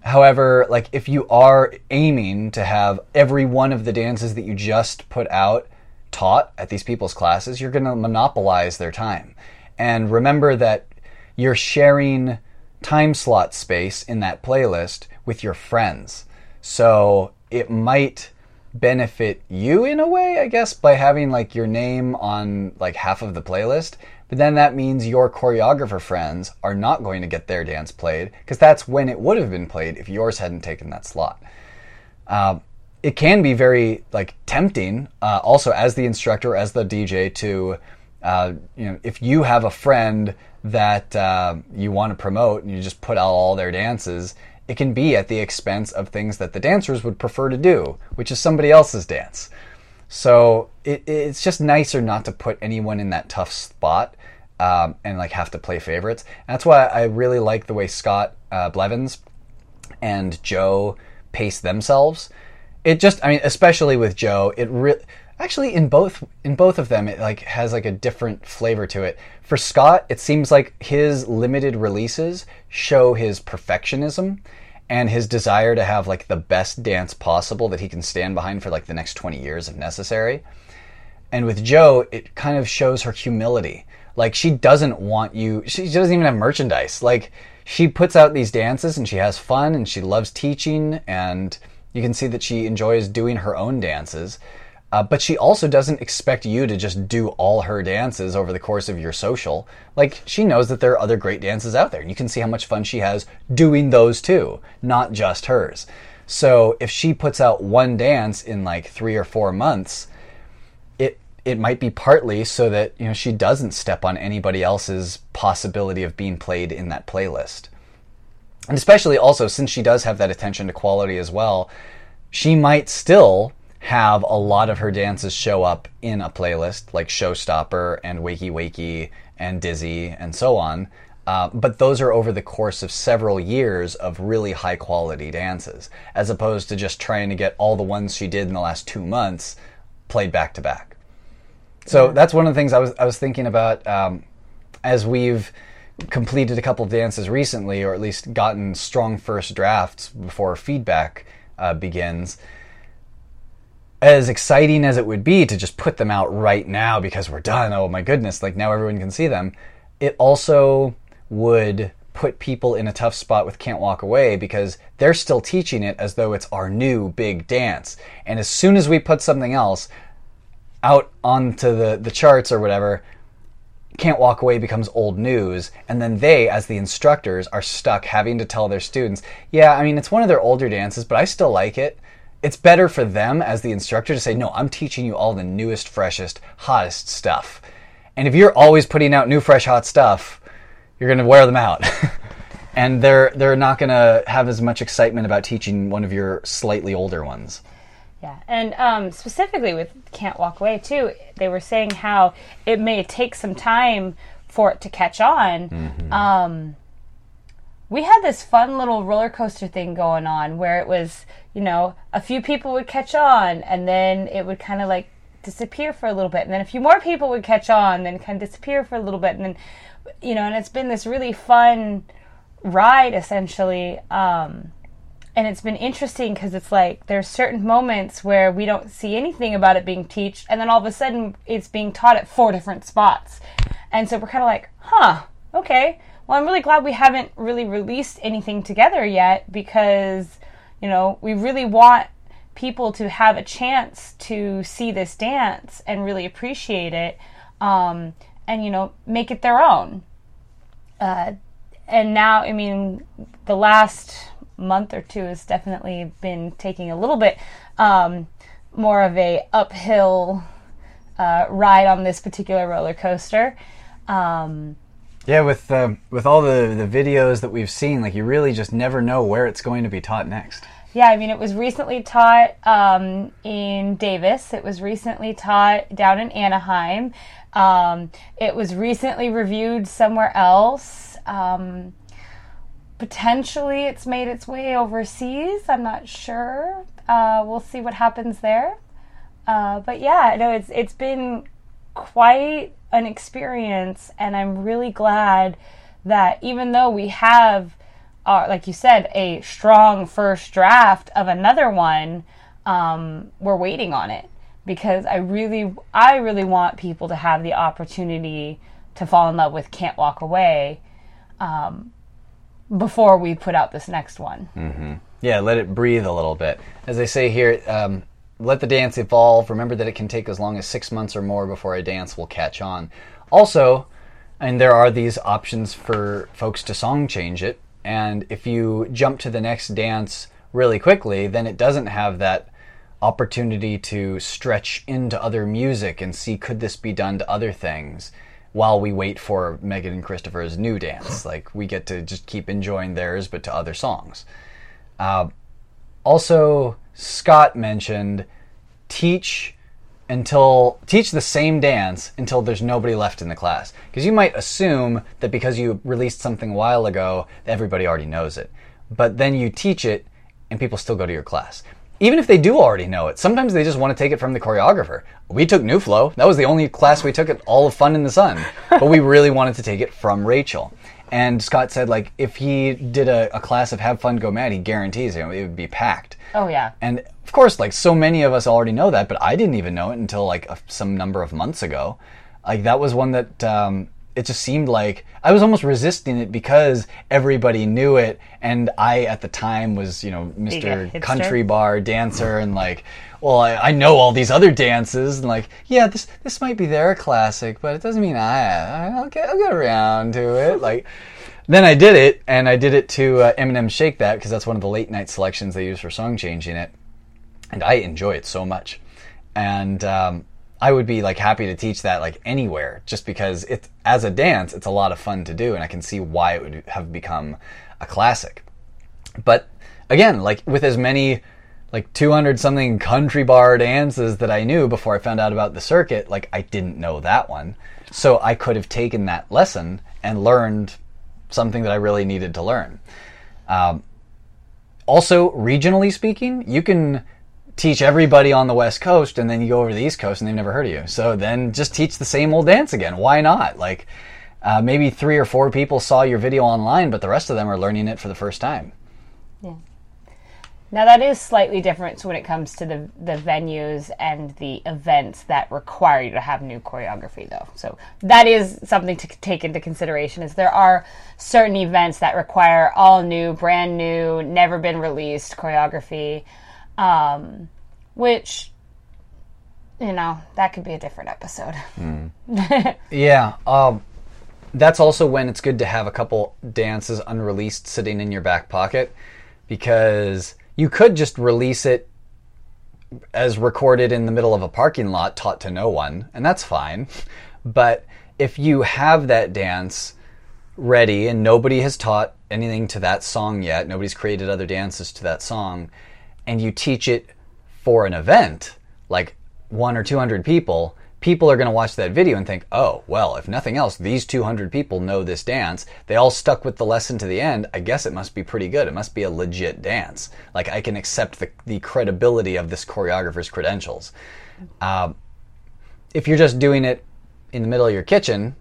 However, like if you are aiming to have every one of the dances that you just put out taught at these people's classes, you're going to monopolize their time. And remember that you're sharing time slot space in that playlist with your friends. So it might benefit you in a way, I guess, by having like your name on like half of the playlist. But then that means your choreographer friends are not going to get their dance played because that's when it would have been played if yours hadn't taken that slot. Uh, it can be very like tempting, uh, also as the instructor, as the DJ, to uh, you know if you have a friend that uh, you want to promote and you just put out all their dances, it can be at the expense of things that the dancers would prefer to do, which is somebody else's dance. So it, it's just nicer not to put anyone in that tough spot um, and like have to play favorites. And that's why I really like the way Scott uh, Blevins and Jo pace themselves. It just, I mean, especially with Jo, it really actually in both in both of them, it like has like a different flavor to it. For Scott, it seems like his limited releases show his perfectionism and his desire to have like the best dance possible that he can stand behind for like the next 20 years if necessary. And with Joe, it kind of shows her humility. Like she doesn't want you. She doesn't even have merchandise. Like she puts out these dances and she has fun and she loves teaching and you can see that she enjoys doing her own dances. Uh, but she also doesn't expect you to just do all her dances over the course of your social. Like she knows that there are other great dances out there, and you can see how much fun she has doing those too, not just hers. So if she puts out one dance in like three or four months, it it might be partly so that you know she doesn't step on anybody else's possibility of being played in that playlist. And especially also since she does have that attention to quality as well, she might still have a lot of her dances show up in a playlist like Showstopper and Wakey Wakey and Dizzy and so on. Uh, but those are over the course of several years of really high quality dances, as opposed to just trying to get all the ones she did in the last two months played back to back. So that's one of the things I was I was thinking about um, as we've completed a couple dances recently, or at least gotten strong first drafts before feedback uh, begins. As exciting as it would be to just put them out right now because we're done, oh my goodness, like now everyone can see them, it also would put people in a tough spot with Can't Walk Away because they're still teaching it as though it's our new big dance. And as soon as we put something else, out onto the, the charts or whatever, Can't Walk Away becomes old news. And then they, as the instructors, are stuck having to tell their students, yeah, I mean, it's one of their older dances, but I still like it. It's better for them as the instructor to say, no, I'm teaching you all the newest, freshest, hottest stuff. And if you're always putting out new, fresh, hot stuff, you're going to wear them out. and they're, they're not going to have as much excitement about teaching one of your slightly older ones. Yeah, and um, specifically with "Can't Walk Away" too, they were saying how it may take some time for it to catch on. Um, we had this fun little roller coaster thing going on where it was, you know, a few people would catch on, and then it would kind of like disappear for a little bit, and then a few more people would catch on, then kind of disappear for a little bit, and then, you know, and it's been this really fun ride essentially. Um, and it's been interesting because it's like there's certain moments where we don't see anything about it being taught, and then all of a sudden it's being taught at four different spots, and so we're kind of like, huh, okay. Well, I'm really glad we haven't really released anything together yet because, you know, we really want people to have a chance to see this dance and really appreciate it, um, and you know, make it their own. Uh, and now, I mean, the last month or two has definitely been taking a little bit um, more of a uphill uh, ride on this particular roller coaster. Um, Yeah, with um, with all the the videos that we've seen, like you really just never know where it's going to be taught next. yeah, I mean, it was recently taught um, in Davis. It was recently taught down in Anaheim. Um, it was recently reviewed somewhere else. Um, potentially, it's made its way overseas. I'm not sure. Uh, we'll see what happens there. Uh, but yeah, no, it's it's been quite an experience, and I'm really glad that even though we have, uh, like you said, a strong first draft of another one, um, we're waiting on it because I really, I really want people to have the opportunity to fall in love with "Can't Walk Away" um, before we put out this next one. Yeah, let it breathe a little bit. As they say here, um, let the dance evolve. Remember that it can take as long as six months or more before a dance will catch on. Also, and there are these options for folks to song change it. And if you jump to the next dance really quickly, then it doesn't have that opportunity to stretch into other music and see could this be done to other things while we wait for Megan and Christopher's new dance. Like we get to just keep enjoying theirs, but to other songs. Uh, also, Scott mentioned teach until teach the same dance until there's nobody left in the class because you might assume that because you released something a while ago everybody already knows it but then you teach it and people still go to your class even if they do already know it sometimes they just want to take it from the choreographer we took new flow that was the only class we took at all of fun in the sun but we really wanted to take it from rachel and scott said like if he did a, a class of have fun go mad he guarantees you know, it would be packed Oh yeah. and of course, like so many of us already know that, but I didn't even know it until like a, some number of months ago. Like that was one that um, it just seemed like I was almost resisting it because everybody knew it, and I at the time was you know Mr. Country Bar dancer, and like, well, I, I know all these other dances, and like, yeah, this this might be their classic, but it doesn't mean I I'll get I'll get around to it, like. Then I did it, and I did it to uh, Eminem Shake That because that's one of the late night selections they use for song changing it, and I enjoy it so much. And um, I would be like happy to teach that like anywhere, just because it as a dance, it's a lot of fun to do, and I can see why it would have become a classic. But again, like with as many like 200 something country bar dances that I knew before I found out about the circuit, like I didn't know that one. So I could have taken that lesson and learned something that I really needed to learn. Um, also, regionally speaking, you can teach everybody on the West Coast and then you go over to the East Coast and they've never heard of you. So then just teach the same old dance again. Why not? Like, uh, maybe three or four people saw your video online, but the rest of them are learning it for the first time. Yeah. Now that is slightly different when it comes to the the venues and the events that require you to have new choreography, though. So that is something to take into consideration. Is there are certain events that require all new, brand new, never been released choreography, um, which you know that could be a different episode. Yeah, um, that's also when it's good to have a couple dances unreleased sitting in your back pocket because you could just release it as recorded in the middle of a parking lot taught to no one, and that's fine. But if you have that dance ready and nobody has taught anything to that song yet, nobody's created other dances to that song, and you teach it for an event, like one or 200 people, people are going to watch that video and think, oh, well, if nothing else, these 200 people know this dance. They all stuck with the lesson to the end. I guess it must be pretty good. It must be a legit dance. Like, I can accept the, the credibility of this choreographer's credentials. Um, if you're just doing it in the middle of your kitchen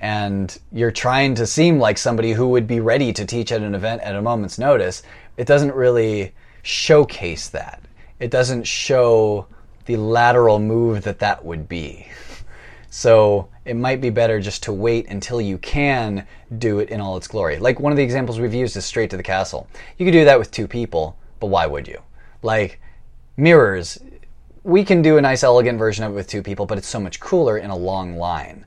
and you're trying to seem like somebody who would be ready to teach at an event at a moment's notice, it doesn't really showcase that. It doesn't show the lateral move that that would be. So it might be better just to wait until you can do it in all its glory. Like one of the examples we've used is Straight to the Castle. You could do that with two people, but why would you? Like mirrors, we can do a nice elegant version of it with two people, but it's so much cooler in a long line.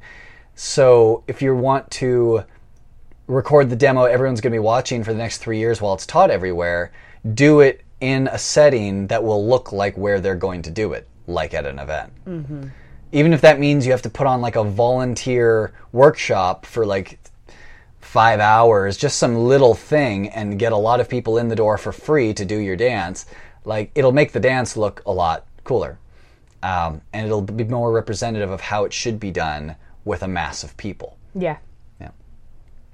So if you want to record the demo everyone's going to be watching for the next three years while it's taught everywhere, do it in a setting that will look like where they're going to do it, like at an event. Mm-hmm. Even if that means you have to put on like a volunteer workshop for like five hours, just some little thing, and get a lot of people in the door for free to do your dance, like it'll make the dance look a lot cooler. Um, and it'll be more representative of how it should be done with a mass of people. Yeah. Yeah.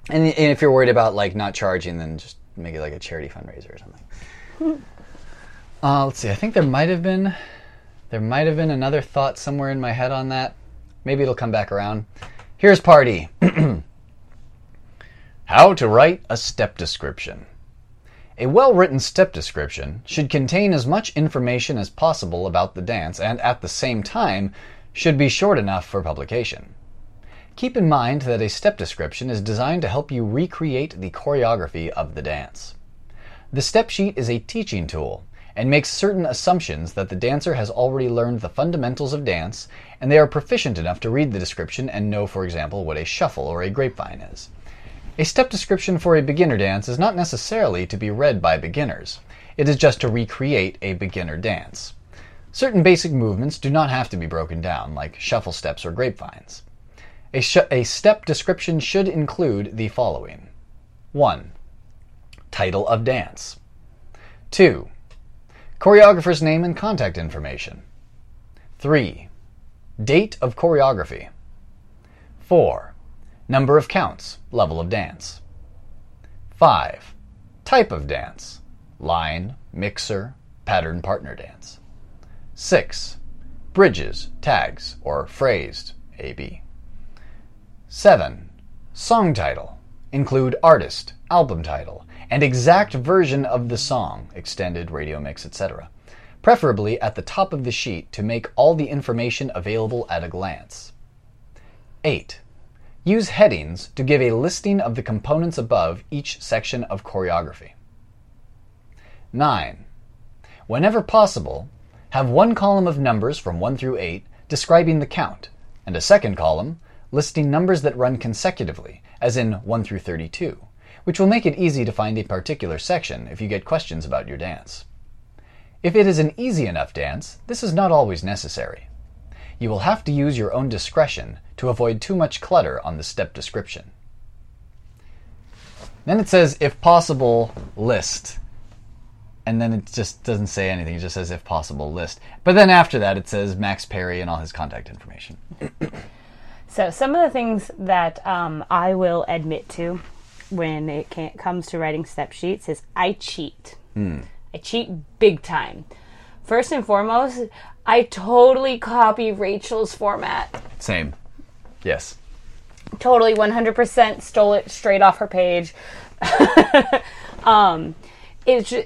And, and if you're worried about like not charging, then just make it like a charity fundraiser or something. Uh, let's see. I think there might have been there might have been another thought somewhere in my head on that. Maybe it'll come back around. Here's party. How to write a step description. A well written step description should contain as much information as possible about the dance and at the same time should be short enough for publication. Keep in mind that a step description is designed to help you recreate the choreography of the dance. The step sheet is a teaching tool and makes certain assumptions that the dancer has already learned the fundamentals of dance and they are proficient enough to read the description and know, for example, what a shuffle or a grapevine is. A step description for a beginner dance is not necessarily to be read by beginners. It is just to recreate a beginner dance. Certain basic movements do not have to be broken down, like shuffle steps or grapevines. A, sh- a step description should include the following 1. Title of dance. 2. Choreographer's name and contact information. 3. Date of choreography. 4. Number of counts, level of dance. 5. Type of dance line, mixer, pattern partner dance. 6. Bridges, tags, or phrased, AB. 7. Song title. Include artist, album title, and exact version of the song, extended radio mix, etc., preferably at the top of the sheet to make all the information available at a glance. 8. Use headings to give a listing of the components above each section of choreography. 9. Whenever possible, have one column of numbers from 1 through 8 describing the count, and a second column listing numbers that run consecutively, as in 1 through 32 which will make it easy to find a particular section if you get questions about your dance. If it is an easy enough dance, this is not always necessary. You will have to use your own discretion to avoid too much clutter on the step description. Then it says, if possible, list. And then it just doesn't say anything, it just says, if possible, list. But then after that, it says Max Perry and all his contact information. So, some of the things that um, I will admit to when it can, comes to writing step sheets is I cheat. I cheat big time. First and foremost, I totally copy Rachel's format. Same. Yes. Totally 100% stole it straight off her page. um, it's ju-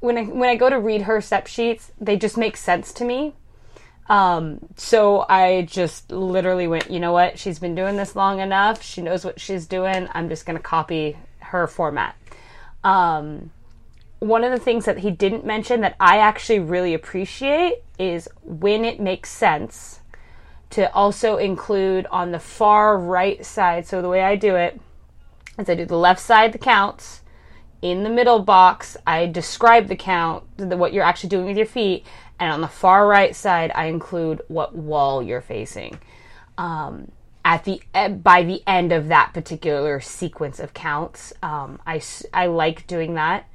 when I when I go to read her step sheets, they just make sense to me. Um, so I just literally went, you know what? She's been doing this long enough. She knows what she's doing. I'm just going to copy her format. Um, one of the things that he didn't mention that I actually really appreciate is when it makes sense to also include on the far right side. So the way I do it is I do the left side, the counts. In the middle box, I describe the count, the, what you're actually doing with your feet, and on the far right side, I include what wall you're facing. Um, at the eh, by the end of that particular sequence of counts, um, I I like doing that.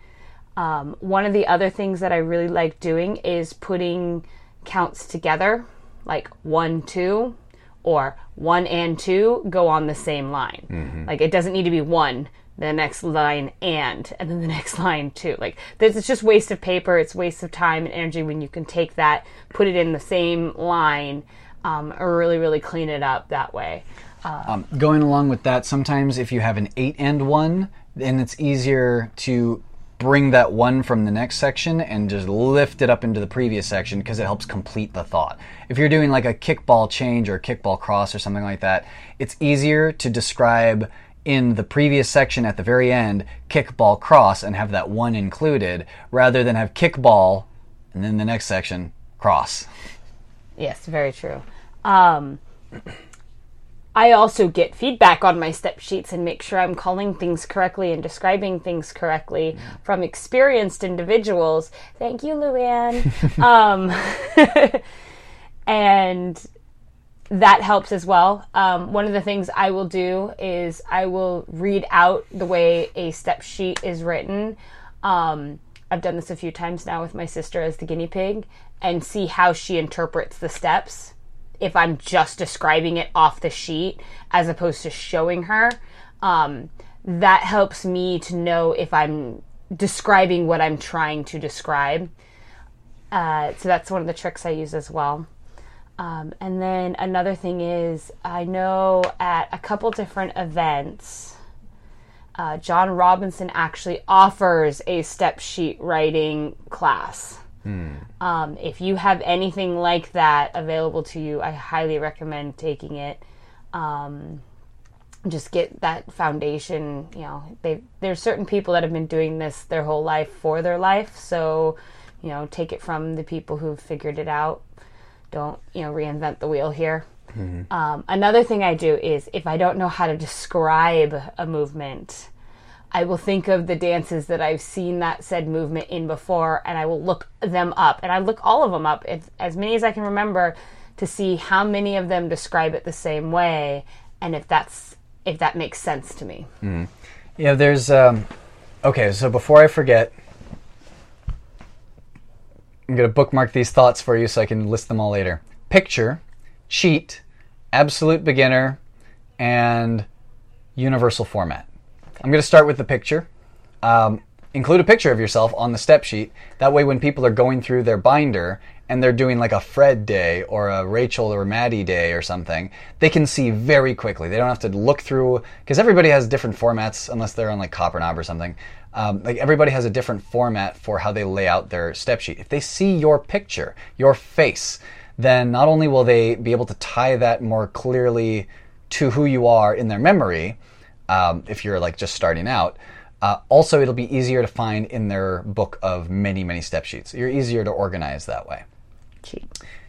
Um, one of the other things that I really like doing is putting counts together, like one, two, or one and two go on the same line. Like it doesn't need to be one, the next line and, and then the next line too Like this it's just waste of paper. It's waste of time and energy when you can take that, put it in the same line, um, or really, really clean it up that way. Um, going along with that, sometimes if you have an eight and one, then it's easier to bring that one from the next section and just lift it up into the previous section because it helps complete the thought. If you're doing like a kickball change or kickball cross or something like that, it's easier to describe in the previous section at the very end kickball cross and have that one included rather than have kickball and then the next section cross. Yes, very true. Um, I also get feedback on my step sheets and make sure I'm calling things correctly and describing things correctly from experienced individuals. Thank you, Luann. um, and that helps as well. Um, one of the things I will do is I will read out the way a step sheet is written. Um, I've done this a few times now with my sister as the guinea pig and see how she interprets the steps if I'm just describing it off the sheet as opposed to showing her. Um, that helps me to know if I'm describing what I'm trying to describe. Uh, so that's one of the tricks I use as well. Um, and then another thing is, I know at a couple different events, uh, John Robinson actually offers a step sheet writing class. Um, if you have anything like that available to you, I highly recommend taking it. Um, just get that foundation. You know, they there's certain people that have been doing this their whole life for their life, so you know, take it from the people who've figured it out. Don't you know reinvent the wheel here. Um, another thing I do is if I don't know how to describe a movement, I will think of the dances that I've seen that said movement in before, and I will look them up. And I look all of them up, it's, as many as I can remember, to see how many of them describe it the same way, and if that's if that makes sense to me. Yeah, there's. Um, okay, so before I forget, I'm going to bookmark these thoughts for you so I can list them all later. Picture, cheat, absolute beginner, and universal format. I'm going to start with the picture. Um, include a picture of yourself on the step sheet. That way, when people are going through their binder and they're doing like a Fred day or a Rachel or Maddie day or something, they can see very quickly. They don't have to look through because everybody has different formats unless they're on like Copper Knob or something. Um, like everybody has a different format for how they lay out their step sheet. If they see your picture, your face, then not only will they be able to tie that more clearly to who you are in their memory, um, if you're like just starting out. Uh, also, it'll be easier to find in their book of many, many step sheets. You're easier to organize that way. Cheat.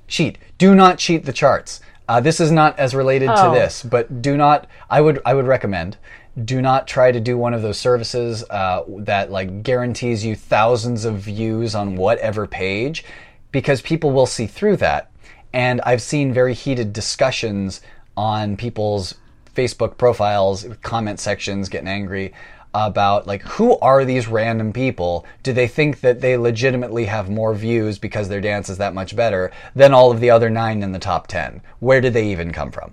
Cheat. Do not cheat the charts. Uh, this is not as related to Oh. this, but do not. I would. I would recommend. Do not try to do one of those services uh, that like guarantees you thousands of views on whatever page, because people will see through that. And I've seen very heated discussions on people's Facebook profiles, comment sections, getting angry about like who are these random people? Do they think that they legitimately have more views because their dance is that much better than all of the other nine in the top 10? Where did they even come from?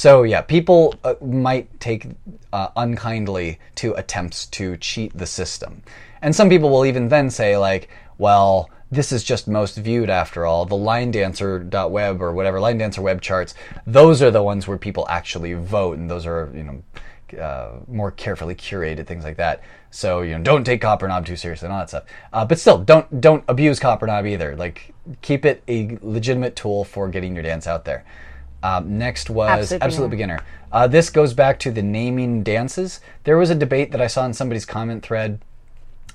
So yeah, people uh, might take uh, unkindly to attempts to cheat the system. And some people will even then say like, well, this is just most viewed after all. The line dancer.web or whatever line dancer web charts, those are the ones where people actually vote and those are, you know, uh, more carefully curated things like that. So you know, don't take Copper Knob too seriously and all that stuff. Uh, but still, don't don't abuse Copper Knob either. Like keep it a legitimate tool for getting your dance out there. Um, next was Absolute Absolute, Beginner. Uh, this goes back to the naming dances. There was a debate that I saw in somebody's comment thread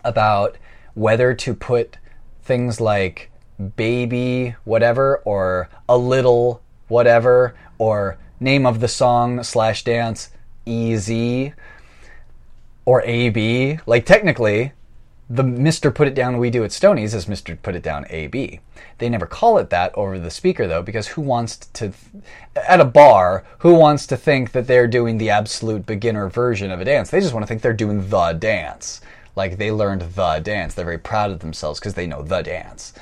about whether to put things like baby whatever or a little whatever or name of the song slash dance easy or ab like technically the Mr. Put It Down We Do at Stonies is Mr. Put It Down AB. They never call it that over the speaker though, because who wants to, at a bar, who wants to think that they're doing the absolute beginner version of a dance? They just want to think they're doing the dance. like they learned the dance. They're very proud of themselves because they know the dance.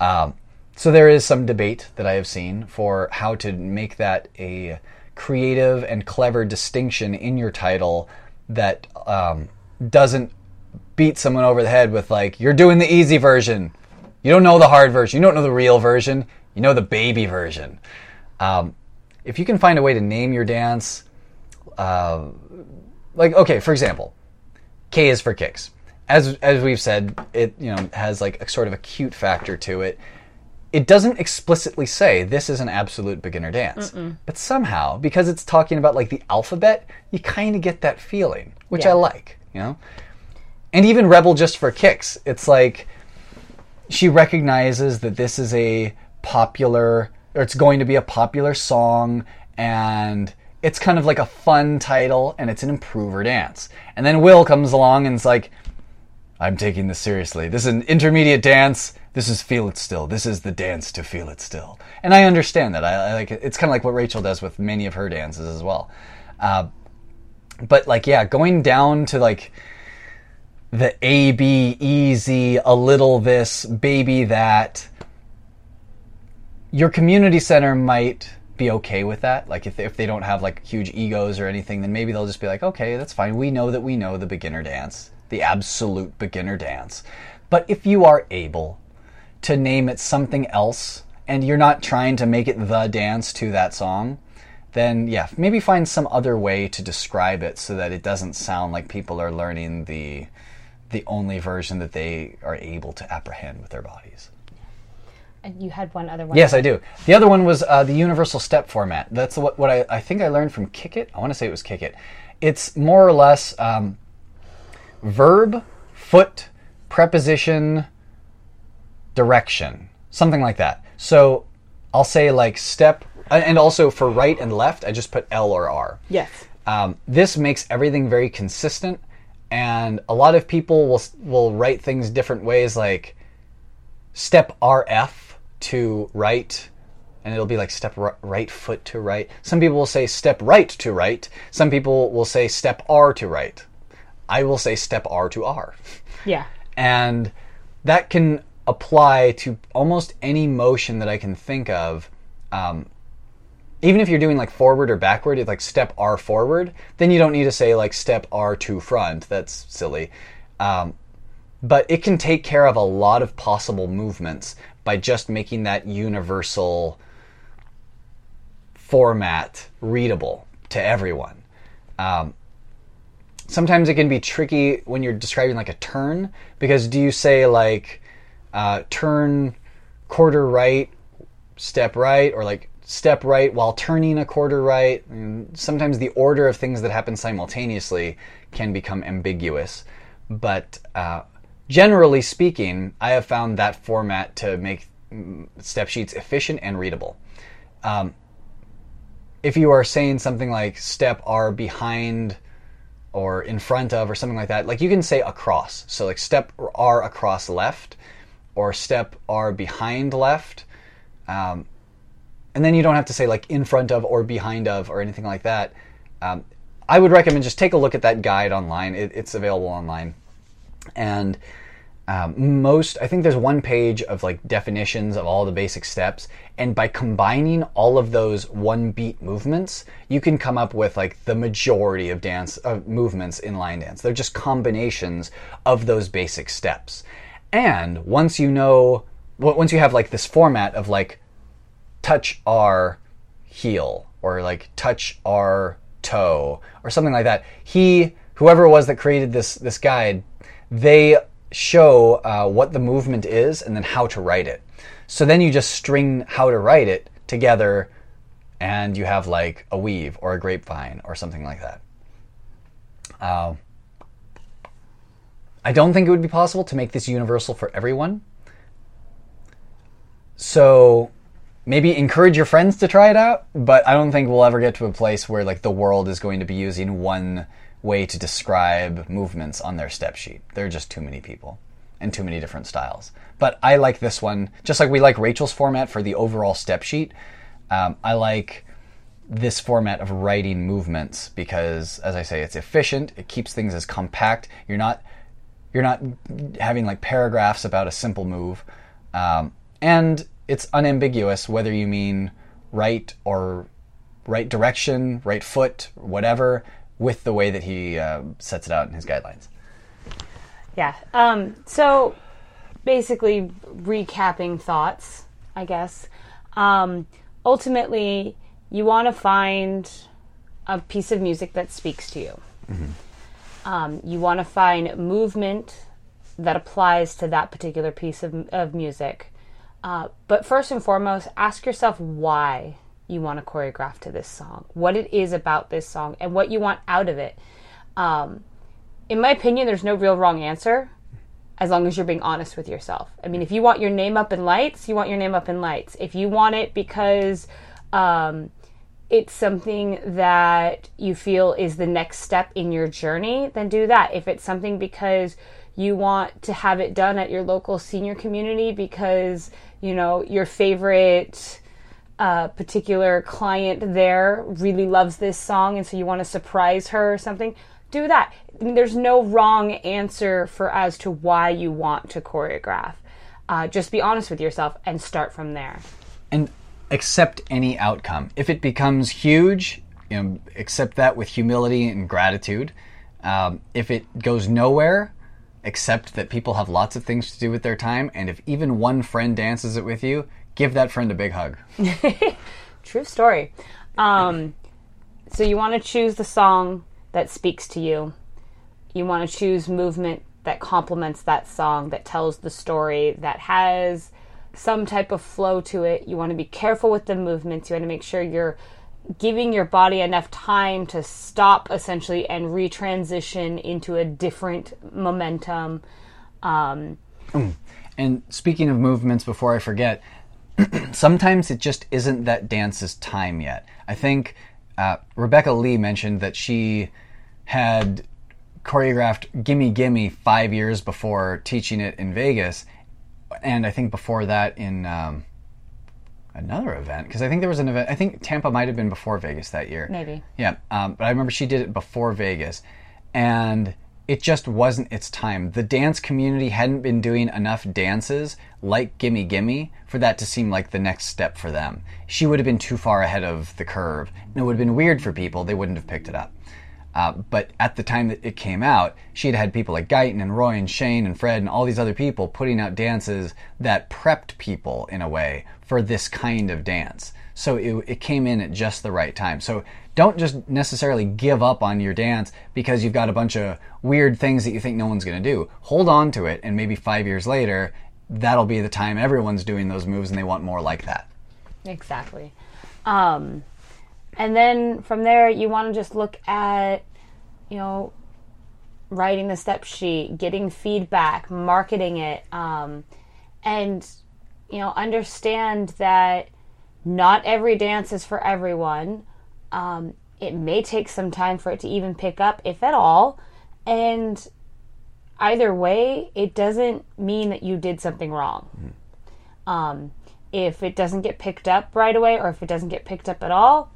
Um, so there is some debate that I have seen for how to make that a creative and clever distinction in your title that um, doesn't beat someone over the head with like you're doing the easy version. You don't know the hard version. You don't know the real version. You know the baby version. Um, if you can find a way to name your dance, uh, like okay, for example, K is for kicks. As as we've said, it you know has like a sort of a cute factor to it. It doesn't explicitly say this is an absolute beginner dance, but somehow because it's talking about like the alphabet, you kind of get that feeling, which I like. You know, and even Rebel just for kicks, it's like she recognizes that this is a popular or it's going to be a popular song and it's kind of like a fun title and it's an improver dance. And then Will comes along and it's like I'm taking this seriously. This is an intermediate dance. This is feel it still. This is the dance to feel it still. And I understand that. I, I like it. It's kind of like what Rachel does with many of her dances as well. Uh, but like, yeah, going down to like the A B easy, a little this, baby that. Your community center might be okay with that. Like if they, if they don't have like huge egos or anything, then maybe they'll just be like, okay, that's fine. We know that we know the beginner dance, the absolute beginner dance. But if you are able to name it something else and you're not trying to make it the dance to that song, then yeah, maybe find some other way to describe it so that it doesn't sound like people are learning the the only version that they are able to apprehend with their bodies. And you had one other one. Yes, I do. The other one was uh, the universal step format. That's what, what I, I think I learned from Kick It. I want to say it was Kick It. It's more or less um, verb, foot, preposition, direction, something like that. So I'll say like step, and also for right and left, I just put L or R. Yes. Um, this makes everything very consistent, and a lot of people will will write things different ways, like step RF to right, and it'll be like step ri- right foot to right. Some people will say step right to right. Some people will say step R to right. I will say step R to R Yeah. and that can apply to almost any motion that I can think of. Um, even if you're doing like forward or backward, it's like step R forward, then you don't need to say like step R to front. That's silly. Um, but it can take care of a lot of possible movements by just making that universal format readable to everyone. Um, sometimes it can be tricky when you're describing like a turn because do you say like uh, turn quarter right step right or like step right while turning a quarter right And sometimes the order of things that happen simultaneously can become ambiguous but uh, generally speaking i have found that format to make mm, step sheets efficient and readable um, if you are saying something like step r behind or in front of or something like that. Like you can say across. So like step R across left or step R behind left. Um, and then you don't have to say like in front of or behind of or anything like that. Um, I would recommend just take a look at that guide online. It, it's available online. And um, most, I think there's one page of like definitions of all the basic steps. And by combining all of those one beat movements, you can come up with like the majority of dance of movements in line dance. They're just combinations of those basic steps. And once you know, once you have like this format of like touch our heel or like touch our toe or something like that. He, whoever it was that created this this guide, they show uh, what the movement is and then how to write it. So then you just string how to write it together, and you have like a weave or a grapevine or something like that. Uh, I don't think it would be possible to make this universal for everyone. So maybe encourage your friends to try it out, but I don't think we'll ever get to a place where like the world is going to be using one way to describe movements on their step sheet. There are just too many people and too many different styles. But I like this one, just like we like Rachel's format for the overall step sheet. Um, I like this format of writing movements because, as I say, it's efficient. It keeps things as compact. You're not You're not having like paragraphs about a simple move. Um, and it's unambiguous whether you mean right or right direction, right foot, whatever, with the way that he uh, sets it out in his guidelines. Yeah. Um, so basically, recapping thoughts, I guess. Um, ultimately, you want to find a piece of music that speaks to you. Um, you want to find movement that applies to that particular piece of, of music. Uh, but first and foremost, ask yourself why you want to choreograph to this song, what it is about this song, and what you want out of it. Um, in my opinion, there's no real wrong answer as long as you're being honest with yourself. I mean, if you want your name up in lights, you want your name up in lights. If you want it because um, it's something that you feel is the next step in your journey, then do that. If it's something because you want to have it done at your local senior community because, you know, your favorite uh, particular client there really loves this song and so you want to surprise her or something, do that. I mean, there's no wrong answer for as to why you want to choreograph. Uh, just be honest with yourself and start from there. and accept any outcome. If it becomes huge, you know, accept that with humility and gratitude. Um, if it goes nowhere, accept that people have lots of things to do with their time. And if even one friend dances it with you, give that friend a big hug. True story. Um, so you want to choose the song that speaks to you. You want to choose movement that complements that song, that tells the story, that has some type of flow to it. You want to be careful with the movements. You want to make sure you're giving your body enough time to stop essentially and retransition into a different momentum. Um, And speaking of movements, before I forget, sometimes it just isn't that dance's time yet. I think uh, Rebecca Lee mentioned that she had choreographed Gimme Gimme five years before teaching it in Vegas, and I think before that in um, another event because I think there was an event. I think Tampa might have been before Vegas that year. Maybe. Yeah, um, but I remember she did it before Vegas, and it just wasn't its time. The dance community hadn't been doing enough dances like Gimme Gimme for that to seem like the next step for them. She would have been too far ahead of the curve, and it would have been weird for people. They wouldn't have picked it up. Uh, but at the time that it came out, she had had people like Guyton and Roy and Shane and Fred and all these other people putting out dances that prepped people in a way for this kind of dance. So it, it came in at just the right time. So don't just necessarily give up on your dance because you've got a bunch of weird things that you think no one's going to do. Hold on to it, and maybe five years later, that'll be the time everyone's doing those moves and they want more like that. Exactly. Um, and then from there, you want to just look at, you know, writing the step sheet, getting feedback, marketing it, um, and, you know, understand that not every dance is for everyone. Um, it may take some time for it to even pick up, if at all. And either way, it doesn't mean that you did something wrong. Um, if it doesn't get picked up right away or if it doesn't get picked up at all,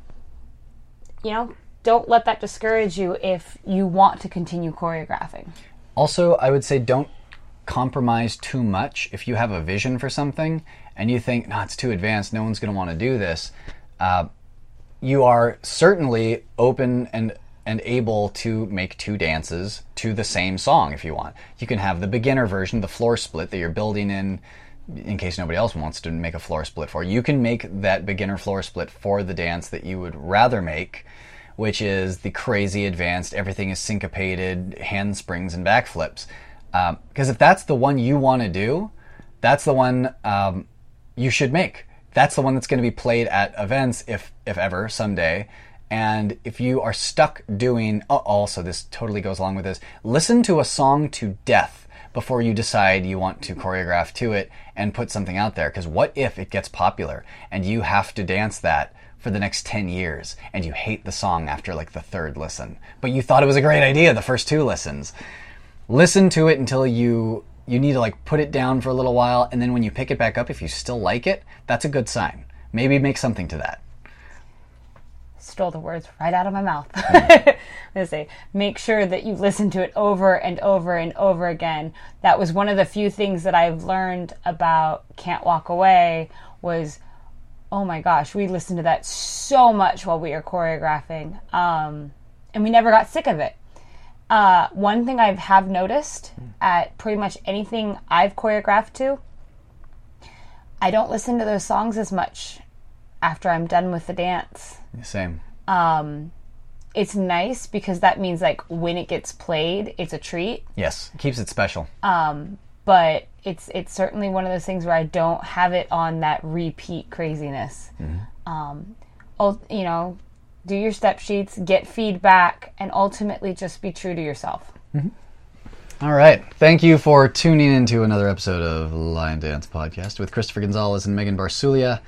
you know, don't let that discourage you if you want to continue choreographing. Also, I would say don't compromise too much. If you have a vision for something and you think, no, it's too advanced, no one's going to want to do this, uh, you are certainly open and and able to make two dances to the same song if you want. You can have the beginner version, the floor split that you're building in in case nobody else wants to make a floor split for. You can make that beginner floor split for the dance that you would rather make, which is the crazy advanced, everything is syncopated, handsprings and backflips. Because if that's the one you want to do, that's the one um, you should make. That's the one that's going to be played at events, if if ever someday. And if you are stuck doing, also this totally goes along with this. Listen to a song to death before you decide you want to choreograph to it and put something out there. Because what if it gets popular and you have to dance that for the next 10 years and you hate the song after like the third listen, but you thought it was a great idea the first two listens? Listen to it until you you need to like put it down for a little while and then when you pick it back up if you still like it, that's a good sign. Maybe make something to that. Stole the words right out of my mouth. I'm gonna say, make sure that you listen to it over and over and over again. That was one of the few things that I've learned about Can't Walk Away was, oh my gosh, we listened to that so much while we were choreographing, um, and we never got sick of it. Uh, one thing I have noticed at pretty much anything I've choreographed to, I don't listen to those songs as much after I'm done with the dance. Same. Um, It's nice because that means like when it gets played, it's a treat. Yes, keeps it special. Um, But it's it's certainly one of those things where I don't have it on that repeat craziness. Um, ul- you know, do your step sheets, get feedback, and ultimately just be true to yourself. All right. Thank you for tuning into another episode of Line Dance Podcast with Christopher Gonzalez and Megan Barsulia.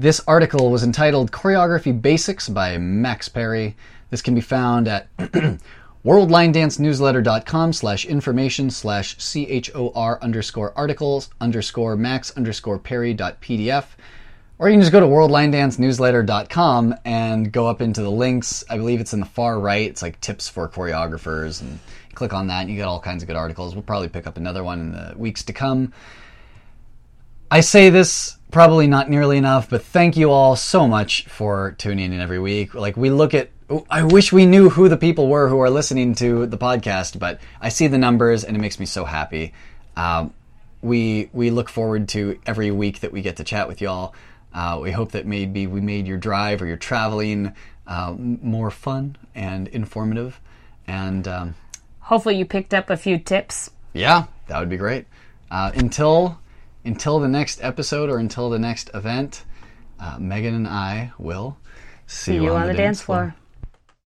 This article was entitled Choreography Basics by Max Perry. This can be found at worldlinedancenewsletter.com slash information slash chor underscore articles underscore max underscore perry dot pdf. Or you can just go to worldlinedancenewsletter.com and go up into the links. I believe it's in the far right. It's like tips for choreographers and click on that and you get all kinds of good articles. We'll probably pick up another one in the weeks to come. I say this probably not nearly enough, but thank you all so much for tuning in every week. Like we look at I wish we knew who the people were who are listening to the podcast, but I see the numbers and it makes me so happy. Um, we we look forward to every week that we get to chat with y'all. Uh, we hope that maybe we made your drive or your traveling uh, more fun and informative. And um, Hopefully, you picked up a few tips. yeah, that would be great. Uh, until until the next episode or until the next event, uh, Megan and I will see, See you on the dance floor.